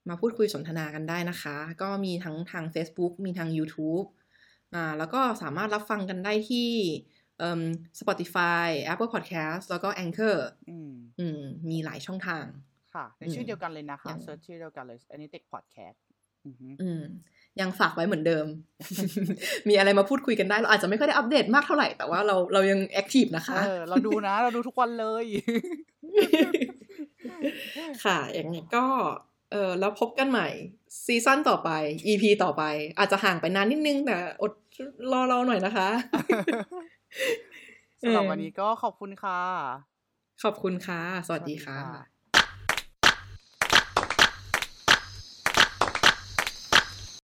มาพูดคุยสนทนากันได้นะคะ ก็มีทั้งทาง Facebook มีทาง YouTube อ่าแล้วก็สามารถรับฟังกันได้ที่เอ่ม Spotify Apple Podcast แล้วก็ Anchor อืมอืมมีหลายช่องทาง ค่ะ ในอืมชื่อเดียวกันเลยนะคะยัง search ชื่อเดียวกันเลย Anytech Podcast อือฮึอืมยังฝากไว้เหมือนเดิม มีอะไรมาพูดคุยกันได้ เราอาจจะไม่ค่อยได้อัปเดตมากเท่าไหร่ แต่ว่าเราเรายัง active นะคะ เออ เราดูนะ เราดูทุกวันเลย ค่ะอย่างนี้ก็ เออแล้วพบกันใหม่ ซีซั่นต่อไป EP ต่อไป อาจจะห่างไปนานนิดนึง แต่อดรอเราหน่อยนะคะสำหรับเออวันนี้ก็ขอบคุณค่ะ ขอบคุณค่ะ สวัสดีค่ะสวัสดีค่ะ